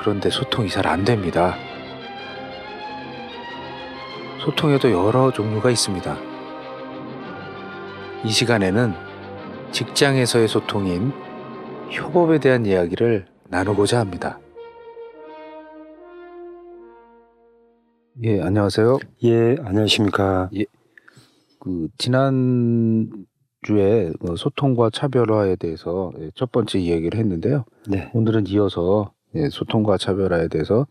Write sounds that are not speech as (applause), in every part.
그런데 소통이 잘 안 됩니다. 소통에도 여러 종류가 있습니다. 이 시간에는 직장에서의 소통인 협업에 대한 이야기를 나누고자 합니다. 예, 안녕하세요. 예, 안녕하십니까. 그 지난 주에 그 소통과 차별화에 대해서 예, 첫 번째 이야기를 했는데요. 네. 오늘은 이어서 예, 소통과 차별화에 대해서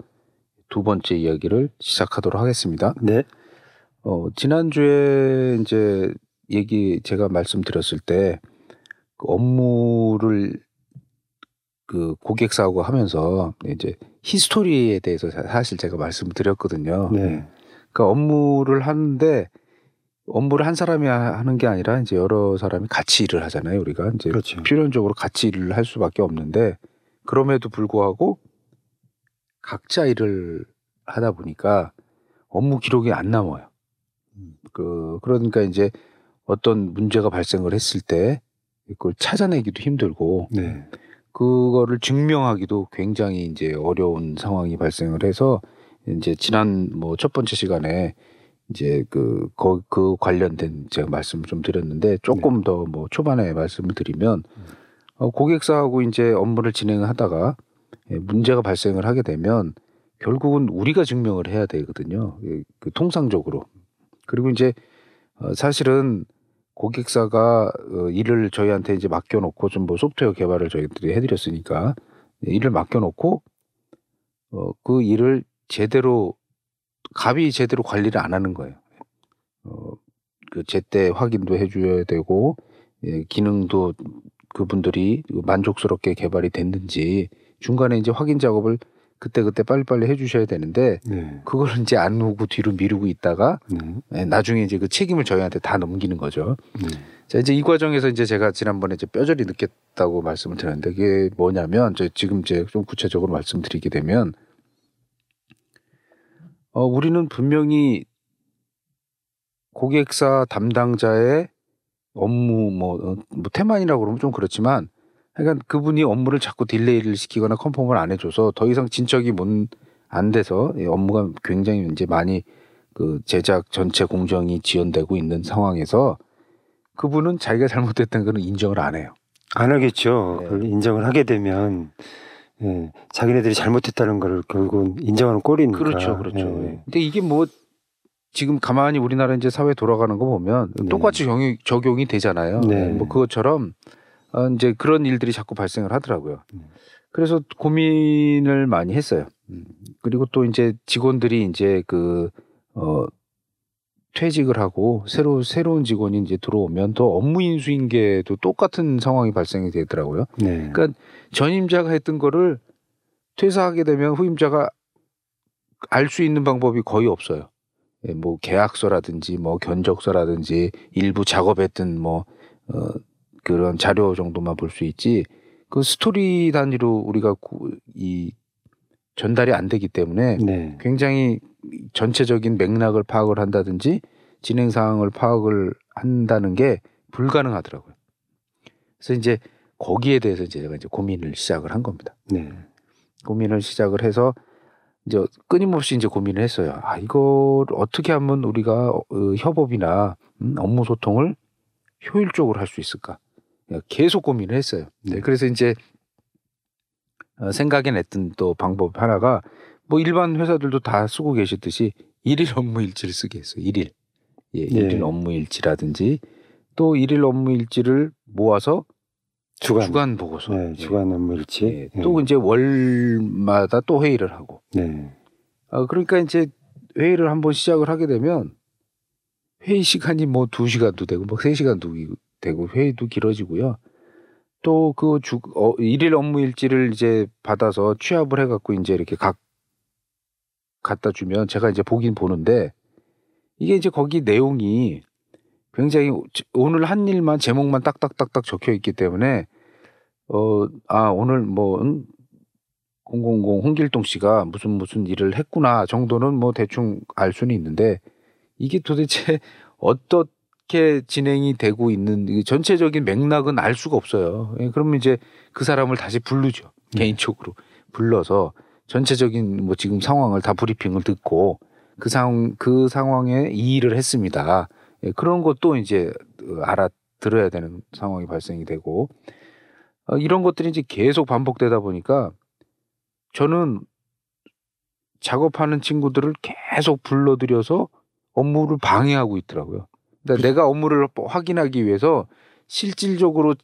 두 번째 이야기를 시작하도록 하겠습니다. 네. 어, 지난주에 이제 얘기 제가 말씀드렸을 때 그 업무를 그 고객사하고 하면서 이제 히스토리에 대해서 사- 사실 제가 말씀을 드렸거든요. 네. 그러니까 업무를 하는데 업무를 한 사람이 하- 하는 게 아니라 이제 여러 사람이 같이 일을 하잖아요. 우리가 이제 그렇죠. 필연적으로 같이 일을 할 수밖에 없는데 그럼에도 불구하고 각자 일을 하다 보니까 업무 기록이 안 남아요. 음. 그 그러니까 이제 어떤 문제가 발생을 했을 때 그걸 찾아내기도 힘들고 네. 그거를 증명하기도 굉장히 이제 어려운 상황이 발생을 해서 이제 지난 뭐 첫 번째 시간에 이제 그, 거, 그 관련된 제가 말씀을 좀 드렸는데 조금 더뭐 초반에 말씀을 드리면 어, 고객사하고 이제 업무를 진행하다가 예, 문제가 발생을 하게 되면 결국은 우리가 증명을 해야 되거든요. 예, 그 통상적으로. 그리고 이제 어, 사실은 고객사가 어, 일을 저희한테 이제 맡겨놓고 좀 뭐 소프트웨어 개발을 저희들이 해드렸으니까 예, 일을 맡겨놓고 어, 그 일을 제대로 갑이 제대로 관리를 안 하는 거예요. 어, 그 제때 확인도 해줘야 되고 예, 기능도 그분들이 만족스럽게 개발이 됐는지 중간에 이제 확인 작업을 그때 그때 빨리빨리 해주셔야 되는데 네. 그걸 이제 안 오고 뒤로 미루고 있다가 네. 예, 나중에 이제 그 책임을 저희한테 다 넘기는 거죠. 네. 자 이제 이 과정에서 이제 제가 지난번에 이제 뼈저리 느꼈다고 말씀을 드렸는데 그게 뭐냐면 저 지금 이제 좀 구체적으로 말씀드리게 되면 어 우리는 분명히 고객사 담당자의 업무 뭐, 어, 뭐 태만이라고 그러면 좀 그렇지만 그러니까 그분이 업무를 자꾸 딜레이를 시키거나 컨펌을 안 해줘서 더 이상 진척이 못 안 돼서 이 업무가 굉장히 이제 많이 그 제작 전체 공정이 지연되고 있는 상황에서 그분은 자기가 잘못했다는 거는 인정을 안 해요. 안 하겠죠. 네. 인정을 하게 되면 예, 자기네들이 잘못했다는 걸 결국은 인정하는 꼴이니까. 그렇죠, 그렇죠. 예. 근데 이게 뭐 지금 가만히 우리나라 이제 사회 돌아가는 거 보면 네. 똑같이 적용이, 적용이 되잖아요. 네. 뭐 그것처럼 어, 이제 그런 일들이 자꾸 발생을 하더라고요. 네. 그래서 고민을 많이 했어요. 음. 그리고 또 이제 직원들이 이제 그 어, 퇴직을 하고 새로 새로운 직원이 이제 들어오면 또 업무 인수인계도 똑같은 상황이 발생이 되더라고요. 네. 그러니까 전임자가 했던 거를 퇴사하게 되면 후임자가 알 수 있는 방법이 거의 없어요. 예, 뭐 계약서라든지 뭐 견적서라든지 일부 작업했던 뭐 어, 그런 자료 정도만 볼 수 있지 그 스토리 단위로 우리가 구- 이 전달이 안 되기 때문에 네. 굉장히 전체적인 맥락을 파악을 한다든지 진행 사항을 파악을 한다는 게 불가능하더라고요. 그래서 이제 거기에 대해서 이제 제가 이제 고민을 시작을 한 겁니다. 네. 고민을 시작을 해서 이제 끊임없이 이제 고민을 했어요. 아 이걸 어떻게 하면 우리가 어, 협업이나 음, 업무 소통을 효율적으로 할 수 있을까? 계속 고민을 했어요. 네, 네. 그래서 이제 어, 생각해 냈던 또 방법 하나가 뭐 일반 회사들도 다 쓰고 계시듯이 일일 업무 일지를 쓰게 했어요. 일일. 예, 네. 일일 업무 일지라든지 또 일일 업무 일지를 모아서 주간. 주간 보고서. 네, 예. 주간 업무 일치. 예, 또 이제 월마다 또 회의를 하고. 네. 아, 그러니까 이제 회의를 한번 시작을 하게 되면 회의 시간이 뭐두 시간도 되고 뭐세 시간도 되고 회의도 길어지고요. 또 그 주, 어, 일일 업무 일지를 이제 받아서 취합을 해갖고 이제 이렇게 각 갖다 주면 제가 이제 보긴 보는데 이게 이제 거기 내용이 굉장히 오늘 한 일만 제목만 딱딱딱딱 적혀 있기 때문에 어 아 오늘 뭐 응? 000 홍길동 씨가 무슨 무슨 일을 했구나 정도는 뭐 대충 알 수는 있는데 이게 도대체 (laughs) 어떻게 진행이 되고 있는 전체적인 맥락은 알 수가 없어요. 예, 그러면 이제 그 사람을 다시 부르죠. 네. 개인적으로 불러서 전체적인 뭐 지금 상황을 다 브리핑을 듣고 그 상황 그 상황에 이의를 했습니다. 예, 그런 것도 이제 알아들어야 되는 상황이 발생이 되고 어, 이런 것들이 이제 계속 반복되다 보니까 저는 작업하는 친구들을 계속 불러들여서 업무를 방해하고 있더라고요. 그러니까 내가 업무를 확인하기 위해서 실질적으로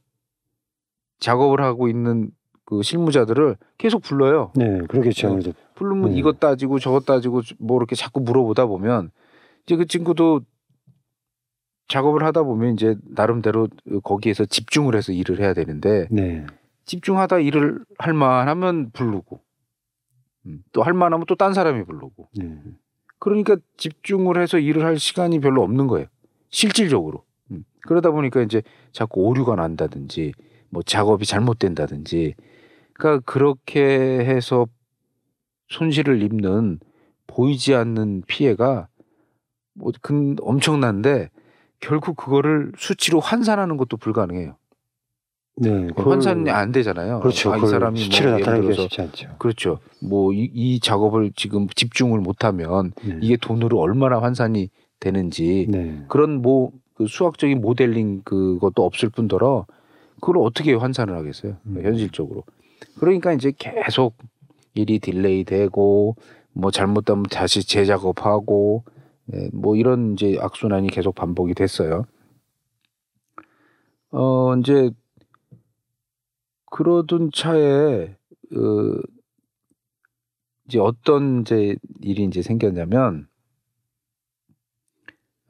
작업을 하고 있는 그 실무자들을 계속 불러요. 네, 그러겠죠. 어, 부르면 네. 이것 따지고 저것 따지고 뭐 이렇게 자꾸 물어보다 보면 이제 그 친구도 작업을 하다 보면 이제 나름대로 거기에서 집중을 해서 일을 해야 되는데 네. 집중하다 일을 할 만하면 부르고 음, 또할 만하면 또 딴 사람이 부르고 네. 그러니까 집중을 해서 일을 할 시간이 별로 없는 거예요 실질적으로 음. 그러다 보니까 이제 자꾸 오류가 난다든지 뭐 작업이 잘못된다든지 그러니까 그렇게 해서 손실을 입는 보이지 않는 피해가 뭐 엄청난데 결국 그거를 수치로 환산하는 것도 불가능해요. 네, 그 환산이 안 되잖아요. 그렇죠. 아, 이 사람이 수치로 뭐 나타내기 쉽지 않죠. 그렇죠. 뭐이 이 작업을 지금 집중을 못하면 네. 이게 돈으로 얼마나 환산이 되는지 네. 그런 뭐 그 수학적인 모델링 그것도 없을 뿐더러 그걸 어떻게 환산을 하겠어요? 음. 현실적으로. 그러니까 이제 계속 일이 delay 되고 뭐 잘못되면 다시 재작업하고 예, 뭐 이런 이제 악순환이 계속 반복이 됐어요. 어 이제 그러던 차에 어 이제 어떤 이제 일이 이제 생겼냐면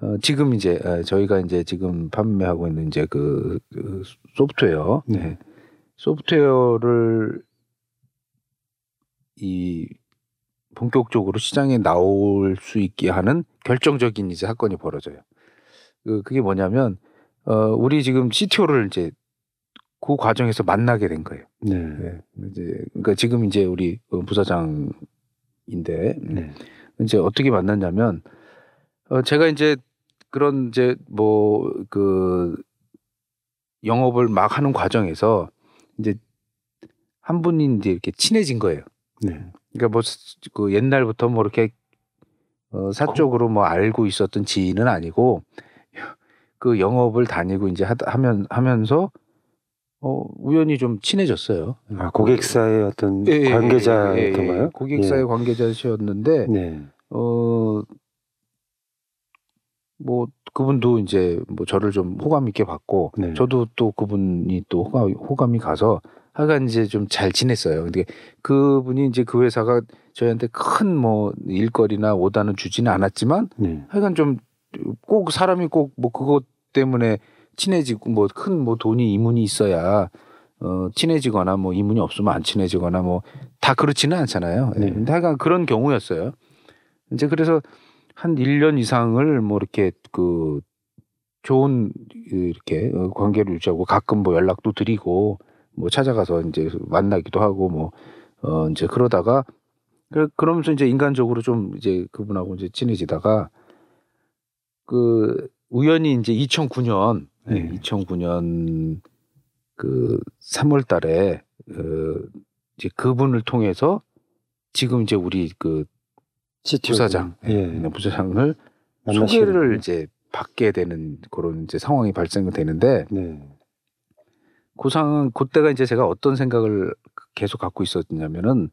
어 지금 이제 어, 저희가 이제 지금 판매하고 있는 이제 그, 그 소프트웨어 네. 소프트웨어를 이 본격적으로 시장에 나올 수 있게 하는 결정적인 이제 사건이 벌어져요. 그 그게 뭐냐면 어 우리 지금 CTO를 이제 그 과정에서 만나게 된 거예요. 네. 네. 이제 그러니까 지금 이제 우리 어, 부사장인데 네. 이제 어떻게 만났냐면 어 제가 이제 그런 이제 뭐 그 영업을 막 하는 과정에서 이제 한 분이 이제 이렇게 친해진 거예요. 네. 그러니까 뭐 그 옛날부터 뭐 이렇게 어, 사적으로 뭐 알고 있었던 지인은 아니고 (laughs) 그 영업을 다니고 이제 하, 하면 하면서 어 우연히 좀 친해졌어요. 아 고객사의 어떤 예, 예 관계자였던가요? 예, 예, 고객사의 예. 관계자셨는데 네. 어뭐 그분도 이제 뭐 저를 좀 호감 있게 봤고 네. 저도 또 그분이 또 호감, 호감이 가서 하여간 이제 좀 잘 지냈어요. 근데 그분이 이제 그 회사가 저희한테 큰 뭐 일거리나 오다는 주지는 않았지만 네. 하여간 좀 꼭 사람이 꼭 뭐 그것 때문에 친해지고 뭐 큰뭐 뭐 돈이 이문이 있어야 어 친해지거나 뭐 이문이 없으면 안 친해지거나 뭐 다 그렇지는 않잖아요. 네. 근데 하여간 그런 경우였어요. 이제 그래서 한 1년 이상을 뭐 이렇게 그 좋은 이렇게 어, 관계를 유지하고 가끔 뭐 연락도 드리고 뭐 찾아가서 이제 만나기도 하고 뭐 어 이제 그러다가 그 그러면서 이제 인간적으로 좀 이제 그분하고 이제 친해지다가 그 우연히 이제 2009년 네. 2009년 그 3월 달에 그 이제 그분을 통해서 지금 이제 우리 그 부사장 예. 네, 부사장을 소개를 이제 받게 되는 그런 이제 상황이 발생 되는데 네. 그 상황 그때가 이제 제가 어떤 생각을 계속 갖고 있었냐면은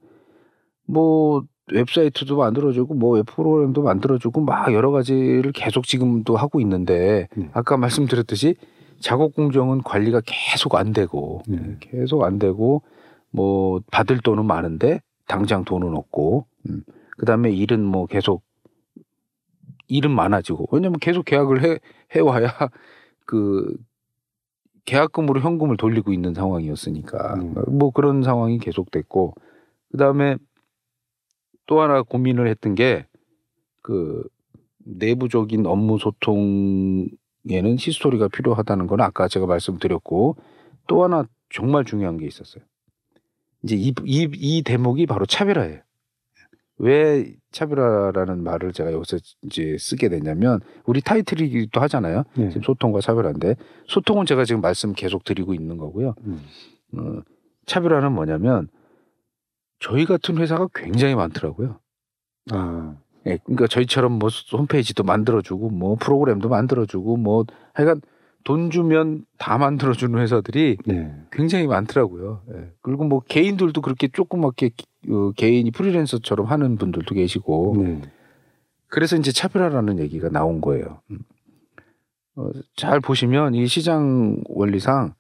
뭐 웹사이트도 만들어주고 뭐 웹 프로그램도 만들어주고 막 여러 가지를 계속 지금도 하고 있는데 음. 아까 말씀드렸듯이 작업 공정은 관리가 계속 안 되고 음. 계속 안 되고 뭐 받을 돈은 많은데 당장 돈은 없고 음. 그다음에 일은 뭐 계속 일은 많아지고 왜냐면 계속 계약을 해 해와야 (laughs) 그 계약금으로 현금을 돌리고 있는 상황이었으니까 음. 뭐 그런 상황이 계속됐고 그 다음에 또 하나 고민을 했던 게 그 내부적인 업무 소통에는 히스토리가 필요하다는 건 아까 제가 말씀드렸고 또 하나 정말 중요한 게 있었어요. 이제 이, 이, 이 대목이 바로 차별화예요. 왜 차별화라는 말을 제가 여기서 이제 쓰게 됐냐면 우리 타이틀이기도 하잖아요. 네. 지금 소통과 차별화인데 소통은 제가 지금 말씀 계속 드리고 있는 거고요. 음. 어, 차별화는 뭐냐면 저희 같은 회사가 굉장히 많더라고요. 아, 예, 그러니까 저희처럼 뭐 홈페이지도 만들어주고 뭐 프로그램도 만들어주고 뭐 하여간 돈 주면 다 만들어주는 회사들이 네. 굉장히 많더라고요. 예. 그리고 뭐 개인들도 그렇게 조그맣게 어, 개인이 프리랜서처럼 하는 분들도 계시고 네. 그래서 이제 차별화라는 얘기가 나온 거예요. 음. 어, 잘 보시면 이 시장 원리상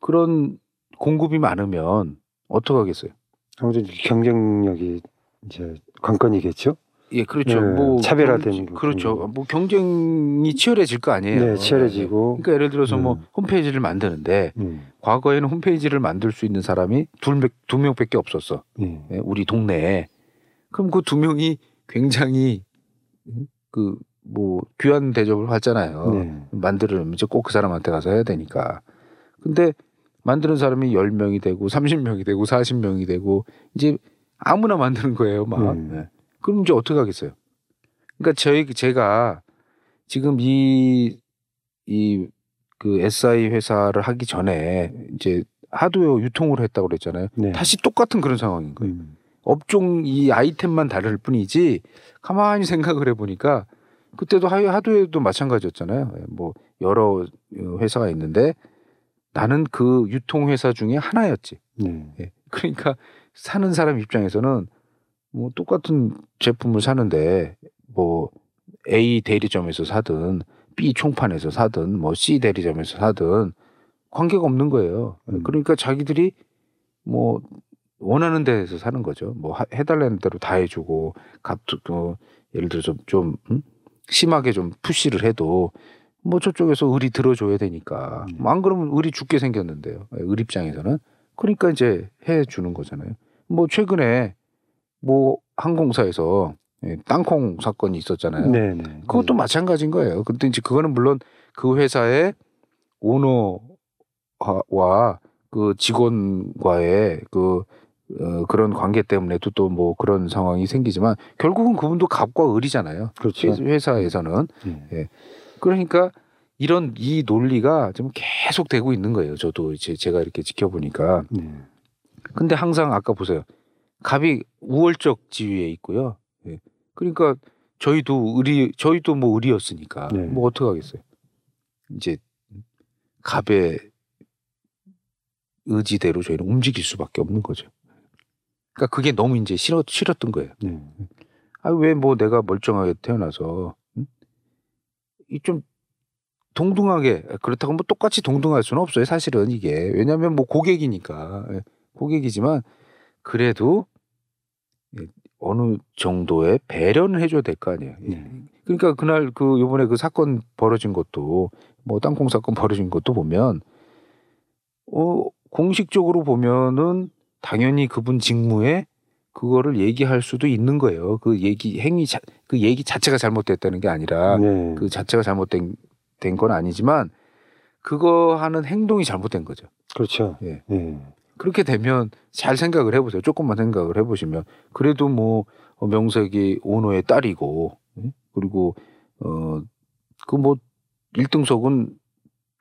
그런 공급이 많으면 어떡하겠어요? 아무래도 경쟁력이 이제 관건이겠죠. 예, 그렇죠. 네, 뭐 차별화된 경- 그렇죠. 뭐 경쟁이 치열해질 거 아니에요. 네, 치열해지고. 그러니까 예를 들어서 뭐 음. 홈페이지를 만드는데 음. 과거에는 홈페이지를 만들 수 있는 사람이 둘, 두 명밖에 없었어. 네. 예, 우리 동네에. 그럼 그 두 명이 굉장히 그 뭐 귀한 대접을 받잖아요. 네. 만들면 이제 꼭 그 사람한테 가서 해야 되니까. 근데 만드는 사람이 10명이 되고 30명이 되고 40명이 되고 이제 아무나 만드는 거예요, 막. 음. 예. 그럼 이제 어떻게 하겠어요? 그러니까 저희 제가 지금 이 이 그 SI 회사를 하기 전에 이제 하드웨어 유통을 했다고 그랬잖아요. 네. 다시 똑같은 그런 상황인 거예요. 음. 업종 이 아이템만 다를 뿐이지 가만히 생각을 해보니까 그때도 하드- 하드웨어도 마찬가지였잖아요. 예, 뭐 여러 어, 회사가 있는데 나는 그 유통 회사 중에 하나였지. 네. 예. 그러니까 사는 사람 입장에서는 뭐 똑같은 제품을 사는데 뭐 A 대리점에서 사든 B 총판에서 사든 뭐 C 대리점에서 사든 관계가 없는 거예요. 음. 그러니까 자기들이 뭐 원하는 데에서 사는 거죠. 뭐 하- 해달라는 대로 다 해주고 값도 또 예를 들어서 좀 음? 심하게 좀 푸시를 해도 뭐 저쪽에서 의리 들어줘야 되니까 음. 뭐안 그러면 의리 죽게 생겼는데요. 예, 의 입장에서는 그러니까 이제 해 주는 거잖아요. 뭐 최근에 뭐 항공사에서 예, 땅콩 사건이 있었잖아요. 네. 네. 그것도 네. 마찬가지인 거예요. 근데 이제 그거는 물론 그 회사의 오너와 그 직원과의 그 어, 그런 관계 때문에도 또 뭐 그런 상황이 생기지만 결국은 그분도 갑과 을이잖아요. 그렇죠. 회- 회사에서는 네. 그러니까 이런 이 논리가 좀 계속 되고 있는 거예요. 저도 이제 제가 이렇게 지켜보니까. 네. 근데 항상 아까 보세요. 갑이 우월적 지위에 있고요. 예. 그러니까 저희도 의리, 저희도 뭐 의리였으니까 네. 뭐 어떻게 하겠어요. 이제 갑의 의지대로 저희는 움직일 수밖에 없는 거죠. 그러니까 그게 너무 이제 싫어, 싫었던 거예요. 네. 아, 왜 뭐 내가 멀쩡하게 태어나서, 응? 이좀 동등하게, 그렇다고 뭐 똑같이 동등할 수는 없어요. 사실은 이게. 왜냐면 뭐 고객이니까. 예, 고객이지만, 그래도 예, 어느 정도의 배려는 해줘야 될 거 아니에요. 네. 그러니까 그날 그 요번에 그 사건 벌어진 것도 뭐 땅콩 사건 벌어진 것도 보면 어 공식적으로 보면은 당연히 그분 직무에 그거를 얘기할 수도 있는 거예요. 그 얘기 행위 자, 그 얘기 자체가 잘못됐다는 게 아니라 네. 그 자체가 잘못된 된 건 아니지만 그거 하는 행동이 잘못된 거죠. 그렇죠. 예. 네. 그렇게 되면 잘 생각을 해보세요. 조금만 생각을 해보시면 그래도 뭐 어, 명색이 오너의 딸이고 예? 그리고 어 그 뭐 1등석은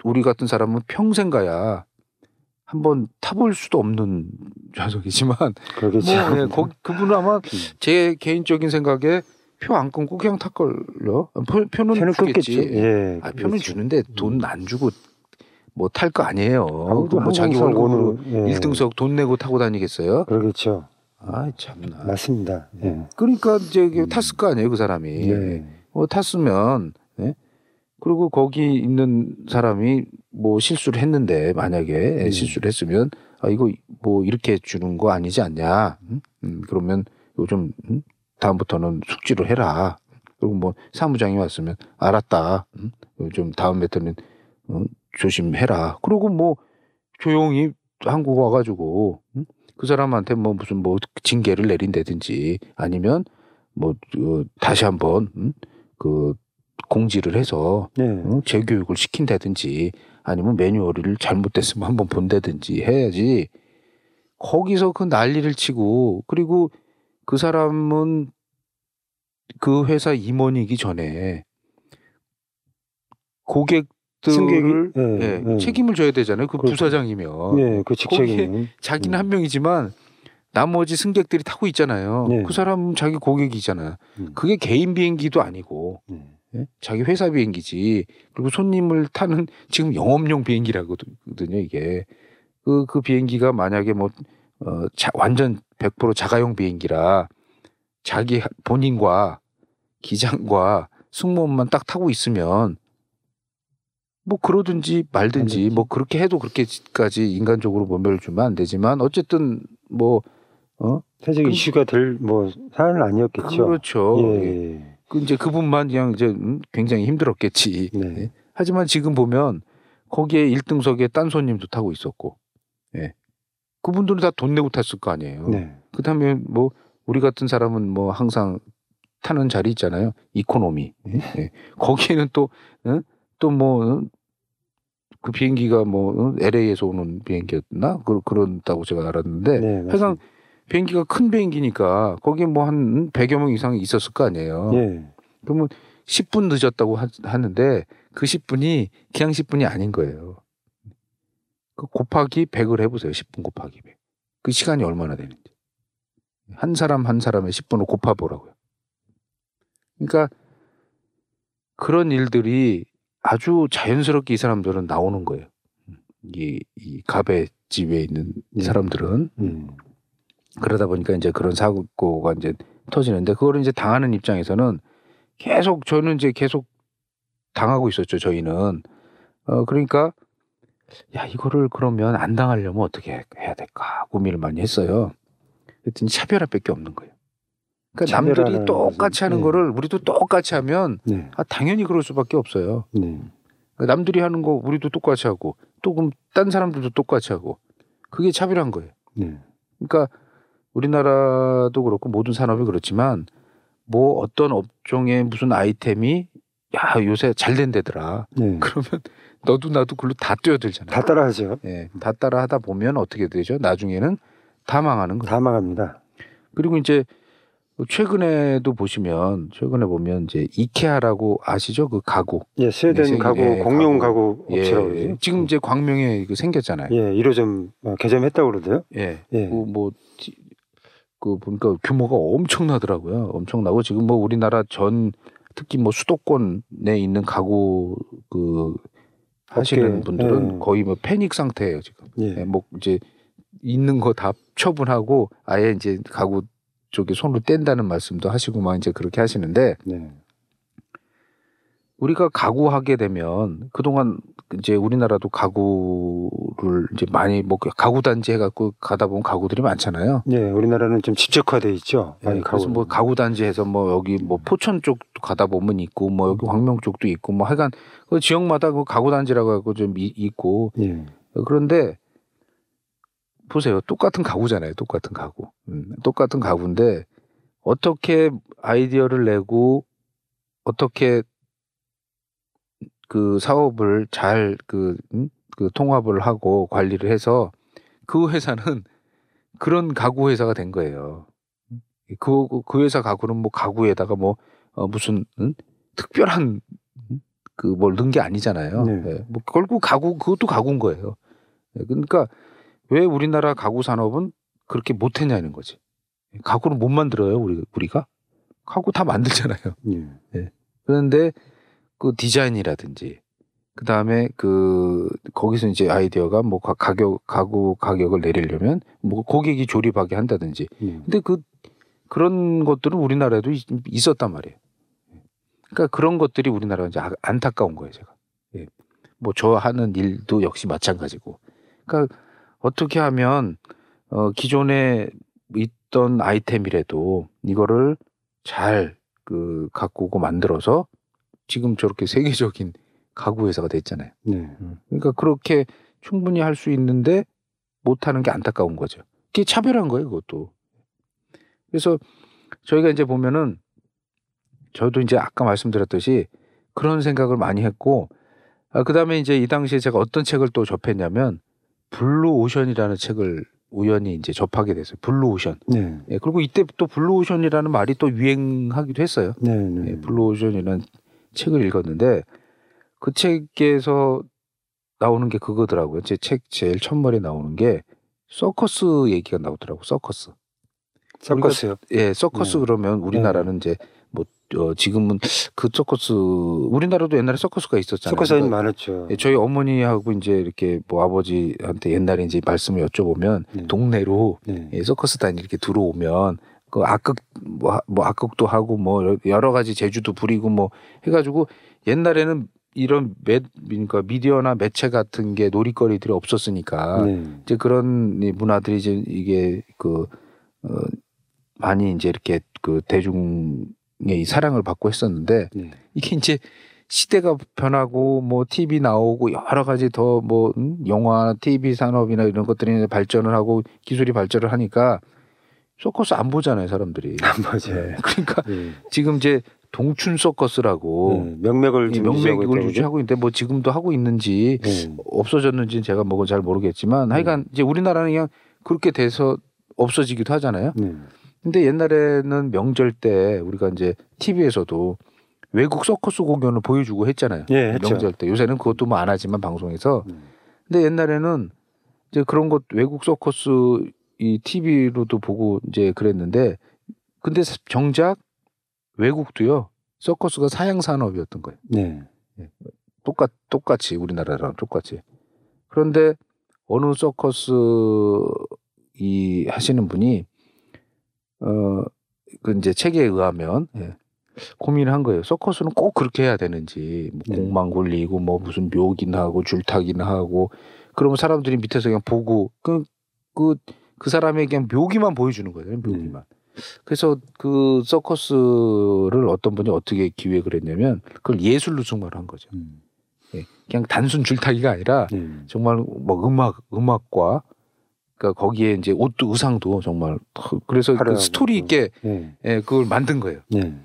우리 같은 사람은 평생 가야 한번 타볼 수도 없는 (laughs) 좌석이지만 그러겠죠. 뭐 예, 거, 그분은 아마 음. 제 개인적인 생각에 표 안 끊고 그냥 탈걸요. 표, 표는 표는 주겠지. 예. 아, 표는 그렇죠. 주는데 돈 안 주고 뭐 탈 거 아니에요. 아무도 그뭐 자기 월급으로 예. 1등석 돈 내고 타고 다니겠어요? 그러겠죠. 아 참나. 맞습니다. 예. 그러니까 이제 이게 음. 탔을 거 아니에요, 그 사람이. 예. 어, 탔으면, 예? 그리고 거기 있는 사람이 뭐 실수를 했는데, 만약에 음. 실수를 했으면, 아, 이거 뭐 이렇게 주는 거 아니지 않냐. 음? 음, 그러면 요즘, 음? 다음부터는 숙지를 해라. 그리고 뭐 사무장이 왔으면, 알았다. 음? 좀 다음부터는 어, 조심해라. 그리고 뭐 조용히 한국 와가지고, 음? 그 사람한테 뭐 무슨 뭐 징계를 내린다든지 아니면 뭐 어, 다시 한번 음? 그 공지를 해서 네. 어? 재교육을 시킨다든지 아니면 매뉴얼을 잘못됐으면 한번 본다든지 해야지 거기서 그 난리를 치고 그리고 그 사람은 그 회사 임원이기 전에 고객 들을 승객이 예, 예, 예. 책임을 져야 되잖아요. 그 그렇죠. 부사장이면 예, 그 직책이면 자기는 음. 한 명이지만 나머지 승객들이 타고 있잖아요. 네. 그 사람은 자기 고객이잖아요. 음. 그게 개인 비행기도 아니고 네. 예? 자기 회사 비행기지. 그리고 손님을 타는 지금 영업용 비행기라거든요. 이게 그, 그 비행기가 만약에 뭐 어, 자, 완전 100% 자가용 비행기라 자기 본인과 기장과 승무원만 딱 타고 있으면 뭐 그러든지 말든지. 뭐 그렇게 해도 그렇게까지 인간적으로 모멸을 주면 안 되지만 어쨌든 뭐 어? 사실 그- 이슈가 될 뭐 사안은 아니었겠죠. 그렇죠. 예, 예. 예. 그 이제 그분만 그냥 이제 음, 굉장히 힘들었겠지. 네. 예. 하지만 지금 보면 거기에 1등석에 딴 손님도 타고 있었고, 예. 그분들은 다 돈 내고 탔을 거 아니에요. 네. 그다음에 뭐 우리 같은 사람은 뭐 항상 타는 자리 있잖아요. 이코노미. 예? 예. 거기에는 또 또 뭐 그 비행기가 뭐 LA에서 오는 비행기였나 그 그런다고 제가 알았는데 네, 맞습니다. 비행기가 큰 비행기니까 거기에 뭐한 100여 명 이상이 있었을 거 아니에요. 예. 그러면 10분 늦었다고 하, 하는데 그 10분이 기양 10분이 아닌 거예요. 그 곱하기 100을 해보세요. 10분 곱하기 100. 그 시간이 얼마나 되는지. 한 사람 한 사람의 10분을 곱해보라고요. 그러니까 그런 일들이 아주 자연스럽게 이 사람들은 나오는 거예요. 이, 이 갑의 집에 있는 네. 사람들은 음. 그러다 보니까 이제 그런 사고가 이제 터지는데 그거를 이제 당하는 입장에서는 계속 저는 이제 계속 당하고 있었죠 저희는 어 그러니까 야 이거를 그러면 안 당하려면 어떻게 해야 될까 고민을 많이 했어요. 그랬더니 차별화밖에 없는 거예요. 그러니까 남들이 똑같이 하는 네. 거를 우리도 똑같이 하면 네. 아 당연히 그럴 수밖에 없어요. 네. 그러니까 남들이 하는 거 우리도 똑같이 하고 또 그럼 딴 사람들도 똑같이 하고 그게 차별한 거예요. 네. 그러니까 우리나라도 그렇고 모든 산업이 그렇지만 뭐 어떤 업종의 무슨 아이템이 야 요새 잘 된대더라. 네. (laughs) 그러면 너도 나도 글로 다 뛰어들잖아요. 다 따라하죠. 예, 다 따라 하다 보면 어떻게 되죠? 나중에는 다 망하는 거예요. 다 망합니다. 그리고 이제 최근에도 보시면 최근에 보면 이제 이케아라고 아시죠? 그 가구. 예, 스웨덴 네, 가구 예, 공용 가구. 가구 업체라고 예. 지금 이제 광명에 그 생겼잖아요. 예, 1호점 어, 개점했다고 그러대요. 예. 예. 그 뭐, 지- 그 보니까 규모가 엄청나더라고요. 엄청나고 지금 뭐 우리나라 전 특히 뭐 수도권에 있는 가구 그 하시는 분들은 예. 거의 뭐 패닉 상태예요 지금. 예. 예, 뭐 이제 있는 거 다 처분하고 아예 이제 가구 쪽에 손을 뗀다는 말씀도 하시고 막 이제 그렇게 하시는데 네. 우리가 가구하게 되면 그동안 이제 우리나라도 가구를 이제 많이 뭐 가구 단지 해갖고 가다 보면 가구들이 많잖아요. 예, 우리나라는 좀 집적화돼 있죠. 예, 많이 그래서. 뭐 가구 단지에서 뭐 여기 뭐 포천 쪽도 가다 보면 있고 뭐 여기 광명 쪽도 있고 뭐 하여간 그 지역마다 그 가구 단지라고 하고 좀 이- 있고 예. 그런데 보세요 똑같은 가구잖아요 똑같은 가구 음, 똑같은 가구인데 어떻게 아이디어를 내고 어떻게 그 사업을 잘그그 통합을 하고 관리를 해서 그 회사는 (laughs) 그런 가구 회사가 된 거예요. 그, 그 회사 가구는 뭐 가구에다가 뭐 어, 무슨 응? 특별한 그뭘 넣은 게 아니잖아요. 네. 예, 뭐 결국 가구 그것도 가구인 거예요. 예, 그러니까 왜 우리나라 가구 산업은 그렇게 못했냐는 거지. 가구를 못 만들어요 우리 우리가 가구 다 만들잖아요. (laughs) 예. 그런데 그 디자인이라든지 그 다음에 그 거기서 이제 아이디어가 뭐 가- 가격 가구 가격을 내리려면 뭐 고객이 조립하게 한다든지 예. 근데 그 그런 것들은 우리나라에도 있- 있었단 말이에요. 그러니까 그런 것들이 우리나라가 이제 아- 안타까운 거예요, 제가. 예. 뭐 저 하는 일도 역시 마찬가지고. 그러니까 어떻게 하면 어 기존에 있던 아이템이라도 이거를 잘그 가꾸고 만들어서 지금 저렇게 세계적인 가구 회사가 됐잖아요. 네. 그러니까 그렇게 충분히 할 수 있는데 못 하는 게 안타까운 거죠. 그게 차별화인 거예요, 그것도. 그래서 저희가 이제 보면은 저도 이제 아까 말씀드렸듯이 그런 생각을 많이 했고 아, 그다음에 이제 이 당시에 제가 어떤 책을 또 접했냐면 블루 오션이라는 책을 우연히 이제 접하게 됐어요. 블루 오션. 네. 예, 그리고 이때 또 블루 오션이라는 말이 또 유행하기도 했어요. 네. 네. 예, 블루 오션이라는 책을 읽었는데 그 책에서 나오는 게 그거더라고요. 제 책 제일 첫머리에 나오는 게 서커스 얘기가 나오더라고. 서커스. 서커스요. 예, 서커스 네. 그러면 우리나라는 이제 뭐 어, 지금은 그 서커스 우리나라도 옛날에 서커스가 있었잖아요. 서커스는 그러니까 많았죠. 예, 저희 어머니하고 이제 이렇게 뭐 아버지한테 옛날에 이제 말씀을 여쭤보면 네. 동네로 네. 예, 서커스단 이렇게 들어오면 그 악극 뭐, 하- 뭐 악극도 하고 뭐 여러 가지 재주도 부리고 뭐 해가지고 옛날에는 이런 매 그러니까 미디어나 매체 같은 게 놀이거리들이 없었으니까 네. 이제 그런 이 문화들이 이제 이게 그 어, 많이 이제 이렇게 그 대중의 이 사랑을 받고 했었는데 네. 이게 이제 시대가 변하고 뭐 TV 나오고 여러 가지 더 뭐 영화, TV 산업이나 이런 것들이 발전을 하고 기술이 발전을 하니까 서커스 안 보잖아요 사람들이. (laughs) 맞아요. 예, 그러니까 네. 지금 이제 동춘 서커스라고 네. 명맥을 명맥을 유지하고 있는데 뭐 지금도 하고 있는지 네. 없어졌는지 제가 뭐잘 모르겠지만 하여간 이제 우리나라는 그냥 그렇게 돼서 없어지기도 하잖아요. 네. 근데 옛날에는 명절 때 우리가 이제 TV에서도 외국 서커스 공연을 보여주고 했잖아요. 예, 했죠. 명절 때 요새는 그것도 뭐 안 하지만 방송에서 네. 근데 옛날에는 이제 그런 것 외국 서커스 이 TV로도 보고 이제 그랬는데 근데 정작 외국도요 서커스가 사양 산업이었던 거예요. 네. 똑같 똑같이 우리나라랑 똑같이. 그런데 어느 서커스 이 하시는 분이 어그 이제 책에 의하면 예, 고민을 한 거예요. 서커스는 꼭 그렇게 해야 되는지 뭐 네. 공망 굴리고 뭐 무슨 묘기나 하고 줄타기나 하고 그러면 사람들이 밑에서 그냥 보고 그그그 사람에게 그냥 묘기만 보여주는 거예요. 묘기만. 그래서 그 서커스를 어떤 분이 어떻게 기획을 했냐면 그걸 예술로 승화를 한 거죠. 음. 예, 그냥 단순 줄타기가 아니라 네. 정말 뭐 음악 음악과 그러니까 거기에 이제 옷도 의상도 정말 더- 그래서 그. 스토리 있게 네. 예, 그걸 만든 거예요. 네.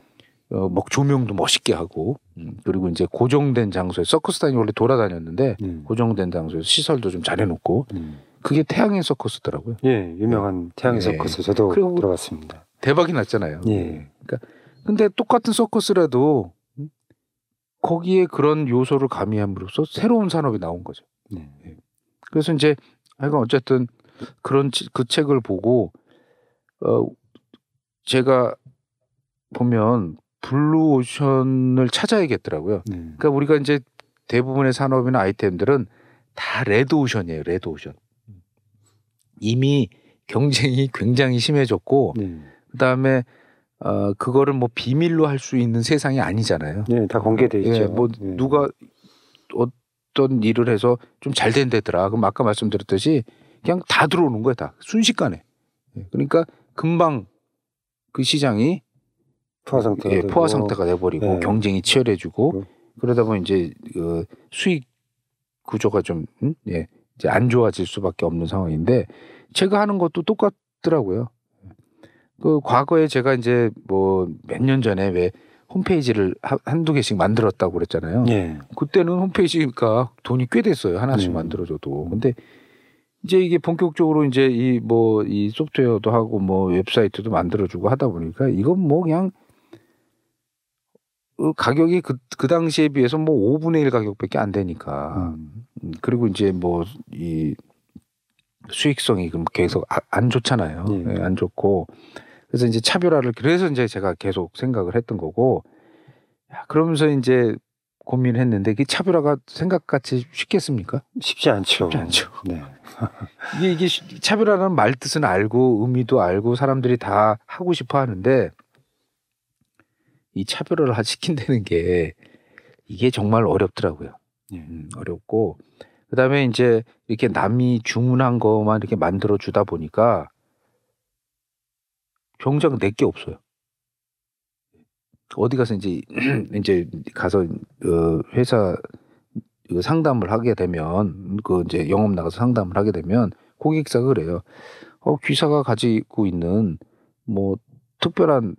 어, 뭐 조명도 멋있게 하고 음, 그리고 이제 고정된 장소에 서커스단이 원래 돌아다녔는데 네. 고정된 장소에 시설도 좀 잘해놓고 네. 그게 태양의 서커스더라고요. 예, 유명한 태양의 네. 서커스 저도 그리고- 들어봤습니다. 대박이 났잖아요. 예. 그러니까 근데 똑같은 서커스라도 음, 거기에 그런 요소를 가미함으로써 새로운 산업이 나온 거죠. 네. 그래서 이제 하여간 어쨌든 그런 치- 그 책을 보고 어 제가 보면 블루 오션을 찾아야겠더라고요. 네. 그러니까 우리가 이제 대부분의 산업이나 아이템들은 다 레드 오션이에요. 레드 오션. 이미 경쟁이 굉장히 심해졌고 네. 그다음에 어 그거를 뭐 비밀로 할 수 있는 세상이 아니잖아요. 네, 다 공개돼 있죠. 예, 뭐 예. 누가 어떤 일을 해서 좀 잘된다더라. 그럼 아까 말씀드렸듯이 그냥 다 들어오는 거야, 다 순식간에. 예, 그러니까 금방 그 시장이 포화 상태가 예. 포화 상태가 돼버리고 예. 경쟁이 치열해지고 음. 그러다 보면 이제 그 수익 구조가 좀 음? 예, 이제 안 좋아질 수밖에 없는 상황인데 제가 하는 것도 똑같더라고요. 그 과거에 제가 이제 뭐 몇 년 전에 왜 홈페이지를 하- 한두 개씩 만들었다고 그랬잖아요. 예. 그때는 홈페이지가 돈이 꽤 됐어요. 하나씩 음. 만들어줘도. 근데 이제 이게 본격적으로 이제 이뭐 이 소프트웨어도 하고 뭐 웹사이트도 만들어주고 하다 보니까 이건 뭐 그냥 어, 가격이 그, 그 당시에 비해서 뭐 5분의 1 가격밖에 안 되니까. 음. 음, 그리고 이제 뭐 이 수익성이 그럼 계속 아- 안 좋잖아요. 예. 예, 안 좋고. 그래서 이제 차별화를 그래서 이제 제가 계속 생각을 했던 거고. 야, 그러면서 이제 고민을 했는데 그 차별화가 생각같이 쉽겠습니까? 쉽지 않죠. 쉽지 않죠. 네. (laughs) 이게 이게 쉬- 차별화라는 말 뜻은 알고 의미도 알고 사람들이 다 하고 싶어 하는데 이 차별화를 하- 시킨다는 게 이게 정말 어렵더라고요. 예. 음, 어렵고 그다음에 이제 이렇게 남이 주문한 것만 이렇게 만들어 주다 보니까 정작 내게 없어요. 어디 가서 이제 (clears throat) 이제 가서 어 회사 그 상담을 하게 되면 그 이제 영업 나가서 상담을 하게 되면 고객사가 그래요. 어, 귀사가 가지고 있는 뭐 특별한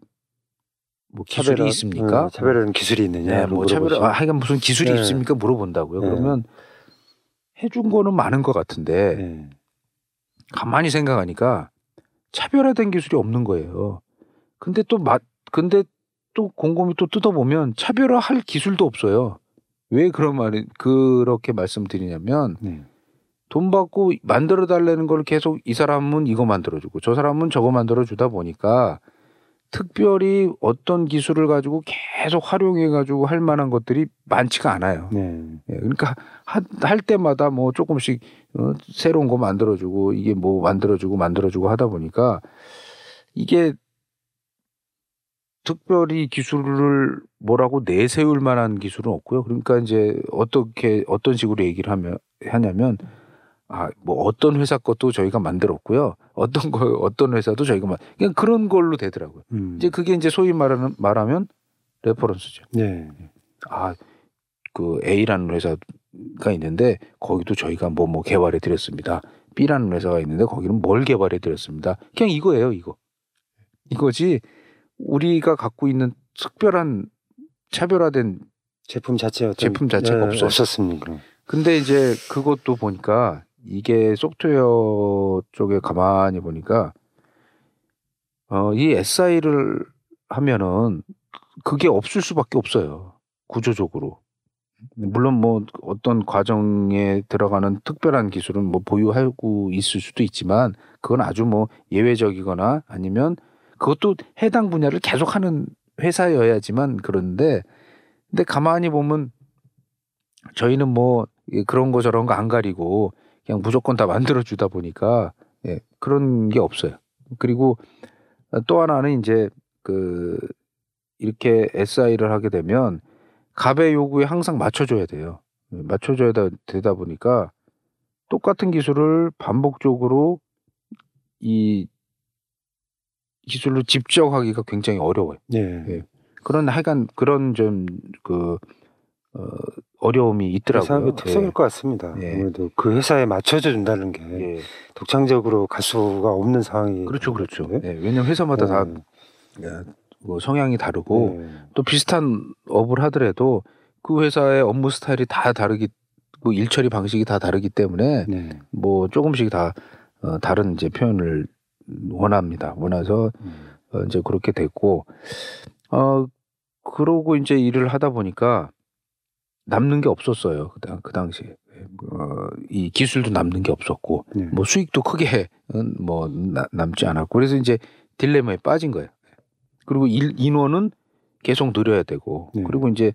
뭐 기술이 차별화- 있습니까? 어, 차별하는 기술이 있느냐? 네, 뭐 차별, 아, 하여간 무슨 기술이 네. 있습니까? 물어본다고요. 네. 그러면 해준 거는 많은 것 같은데 네. 가만히 생각하니까 차별화된 기술이 없는 거예요. 근데 또 맛, 근데 또 곰곰이 또 뜯어보면 차별화할 기술도 없어요. 왜 그런 말이 그렇게 말씀드리냐면 네. 돈 받고 만들어 달라는 걸 계속 이 사람은 이거 만들어 주고 저 사람은 저거 만들어 주다 보니까 특별히 어떤 기술을 가지고 계속 활용해 가지고 할 만한 것들이 많지가 않아요. 네. 예, 그러니까 하- 할 때마다 뭐 조금씩 어, 새로운 거 만들어 주고 이게 뭐 만들어 주고 만들어 주고 하다 보니까 이게 특별히 기술을 뭐라고 내세울 만한 기술은 없고요. 그러니까 이제 어떻게 어떤 식으로 얘기를 하면 하냐면 아 뭐 어떤 회사 것도 저희가 만들었고요. 어떤 거 어떤 회사도 저희가 만 그냥 그런 걸로 되더라고요. 음. 이제 그게 이제 소위 말하는 말하면 reference죠. 네. 아, 그 A라는 회사가 있는데 거기도 저희가 뭐뭐 개발해 드렸습니다. B라는 회사가 있는데 거기는 뭘 개발해 드렸습니다. 그냥 이거예요, 이거. 이거지 우리가 갖고 있는 특별한 차별화된 제품 자체 어떤 제품 자체가 없어요. 없었습니까? 근데 이제 그것도 보니까 이게 소프트웨어 쪽에 가만히 보니까 어, 이 SI를 하면은 그게 없을 수밖에 없어요. 구조적으로. 물론 뭐 어떤 과정에 들어가는 특별한 기술은 뭐 보유하고 있을 수도 있지만 그건 아주 뭐 예외적이거나 아니면 그것도 해당 분야를 계속하는 회사여야지만 그런데 근데 가만히 보면 저희는 뭐 예, 그런 거 저런 거 안 가리고 그냥 무조건 다 만들어 주다 보니까 예, 그런 게 없어요. 그리고 또 하나는 이제 그 이렇게 SI를 하게 되면 갑의 요구에 항상 맞춰줘야 돼요. 예, 맞춰줘야 다- 되다 보니까 똑같은 기술을 반복적으로 이 기술로 집적하기가 굉장히 어려워요. 네. 예. 그런 하여간 그런 좀그 어, 어려움이 그 있더라고요. 사업의 특성일 예. 것 같습니다. 예. 아무래도 그 회사에 맞춰져 준다는 게 예. 독창적으로 갈 수가 없는 상황이 그렇죠, 그렇죠. 네. 예, 왜냐면 회사마다 다 네. 야, 뭐 성향이 다르고 네. 또 비슷한 업을 하더라도 그 회사의 업무 스타일이 다 다르기 뭐 일처리 방식이 다 다르기 때문에 네. 뭐 조금씩 다 어, 다른 이제 표현을 원합니다. 원해서 음. 어, 이제 그렇게 됐고 어 그러고 이제 일을 하다 보니까 남는 게 없었어요. 그, 당, 그 당시에 어, 이 기술도 남는 게 없었고 네. 뭐 수익도 크게 음, 뭐 나- 남지 않았고 그래서 이제 딜레마에 빠진 거예요. 그리고 일, 인원은 계속 늘려야 되고 네. 그리고 이제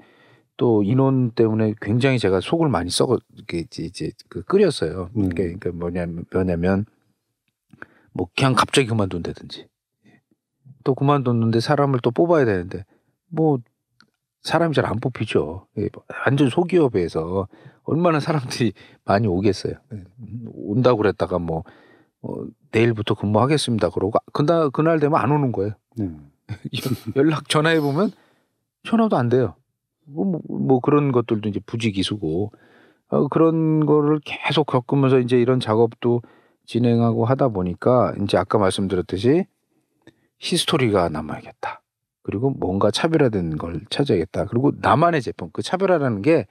또 인원 때문에 굉장히 제가 속을 많이 썩어 이렇게 이제, 이제 그 끓였어요. 네. 그러니까 뭐냐면 뭐냐면 뭐 그냥 갑자기 그만둔다든지 또 그만뒀는데 사람을 또 뽑아야 되는데 뭐 사람이 잘 안 뽑히죠. 예, 완전 소기업에서 얼마나 사람들이 많이 오겠어요. 예, 온다고 그랬다가 뭐 어, 내일부터 근무하겠습니다. 그러고 그날 그날 되면 안 오는 거예요. 네. (laughs) 연락 전화해 보면 전화도 안 돼요. 뭐, 뭐, 뭐 그런 것들도 이제 부지기수고 어, 그런 거를 계속 겪으면서 이제 이런 작업도 진행하고 하다 보니까 이제 아까 말씀드렸듯이 히스토리가 남아야겠다. 그리고 뭔가 차별화된 걸 찾아야겠다. 그리고 나만의 제품, 그 차별화라는 게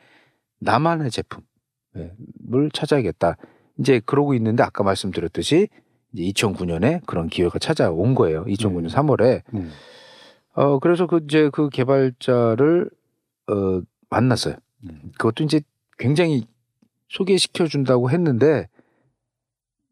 나만의 제품을 찾아야겠다. 이제 그러고 있는데 아까 말씀드렸듯이 이제 2009년에 그런 기회가 찾아온 거예요. 2009년 네. 3월에. 네. 어, 그래서 그 이제 그 개발자를 어, 만났어요. 음. 그것도 이제 굉장히 소개시켜 준다고 했는데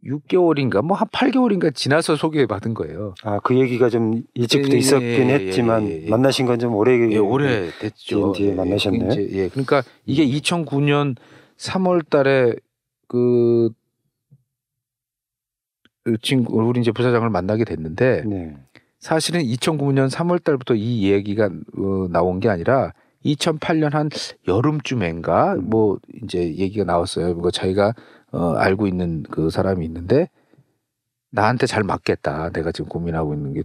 6개월인가 뭐 한 8개월인가 지나서 소개받은 거예요. 아, 그 얘기가 좀 일찍부터 예, 예, 있었긴 예, 예, 했지만 예, 예. 만나신 건 좀 오래 예, 오래 됐죠. 이제 만나셨네. 이제, 예, 그러니까 이게 2009년 3월 달에 그, 그 친구, 우리 이제 부사장을 만나게 됐는데 네. 사실은 2009년 3월 달부터 이 얘기가 어, 나온 게 아니라 2008년 한 여름쯤인가 음. 뭐 이제 얘기가 나왔어요. 뭐 자기가 어, 알고 있는 그 사람이 있는데 나한테 잘 맞겠다. 내가 지금 고민하고 있는 게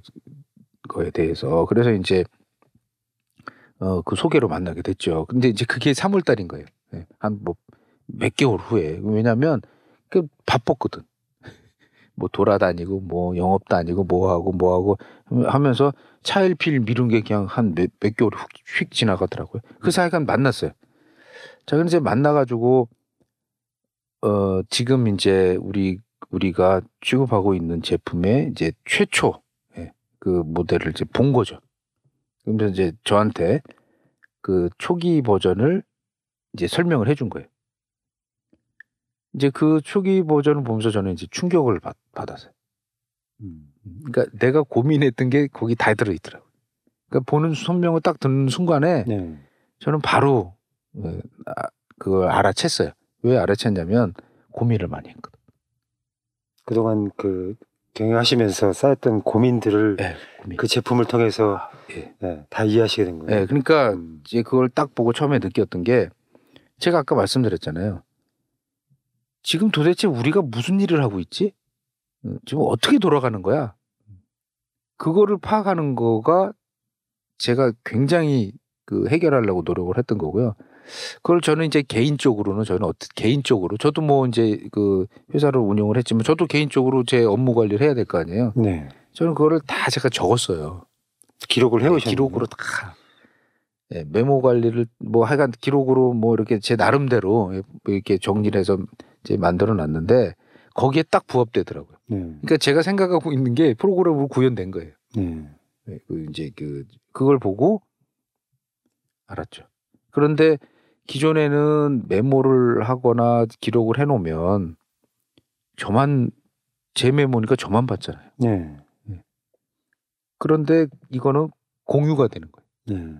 거에 대해서 그래서 이제 어, 그 소개로 만나게 됐죠. 근데 이제 그게 3월 달인 거예요. 한뭐 몇 개월 후에 왜냐하면 그 바빴거든. (laughs) 뭐 돌아다니고 뭐 영업도 아니고 뭐 하고 뭐 하고 하면서 차일피일 미룬 게 그냥 한 몇 몇 개월 휙, 휙 지나가더라고요. 그 사이간 만났어요. 자, 그래서 이제 만나가지고 어 지금 이제 우리 우리가 취급하고 있는 제품의 이제 최초 예, 그 모델을 이제 본 거죠. 그러면서 이제 저한테 그 초기 버전을 이제 설명을 해준 거예요. 이제 그 초기 버전을 보면서 저는 이제 충격을 받, 받았어요. 음. 그러니까 내가 고민했던 게 거기 다 들어있더라고요. 그러니까 보는 설명을 딱 듣는 순간에 네. 저는 바로 어, 아, 그걸 알아챘어요. 왜 알아챘냐면 고민을 많이 했거든. 그동안 그 경영하시면서 쌓였던 고민들을 네, 고민. 그 제품을 통해서 예. 네, 다 이해하시게 된 거예요. 네, 그러니까 음. 이제 그걸 딱 보고 처음에 느꼈던 게 제가 아까 말씀드렸잖아요. 지금 도대체 우리가 무슨 일을 하고 있지? 어, 지금 어떻게 돌아가는 거야? 그거를 파악하는 거가 제가 굉장히 그 해결하려고 노력을 했던 거고요. 그걸 저는 이제 개인적으로는 저는 어떻게 개인적으로 저도 뭐 이제 그 회사를 운영을 했지만 저도 개인적으로 제 업무 관리를 해야 될 거 아니에요. 네. 저는 그거를 다 제가 적었어요. 기록을 해오셨 네, 기록으로 다 예, 메모 관리를 뭐 하여간 기록으로 뭐 이렇게 제 나름대로 이렇게 정리를 해서 이제 만들어 놨는데 거기에 딱 부합되더라고요. 네. 그러니까 제가 생각하고 있는 게 프로그램으로 구현된 거예요. 네. 네, 그 이제 그 그걸 보고 알았죠. 그런데 기존에는 메모를 하거나 기록을 해놓으면 저만 제 메모니까 저만 봤잖아요. 네. 그런데 이거는 공유가 되는 거예요. 네.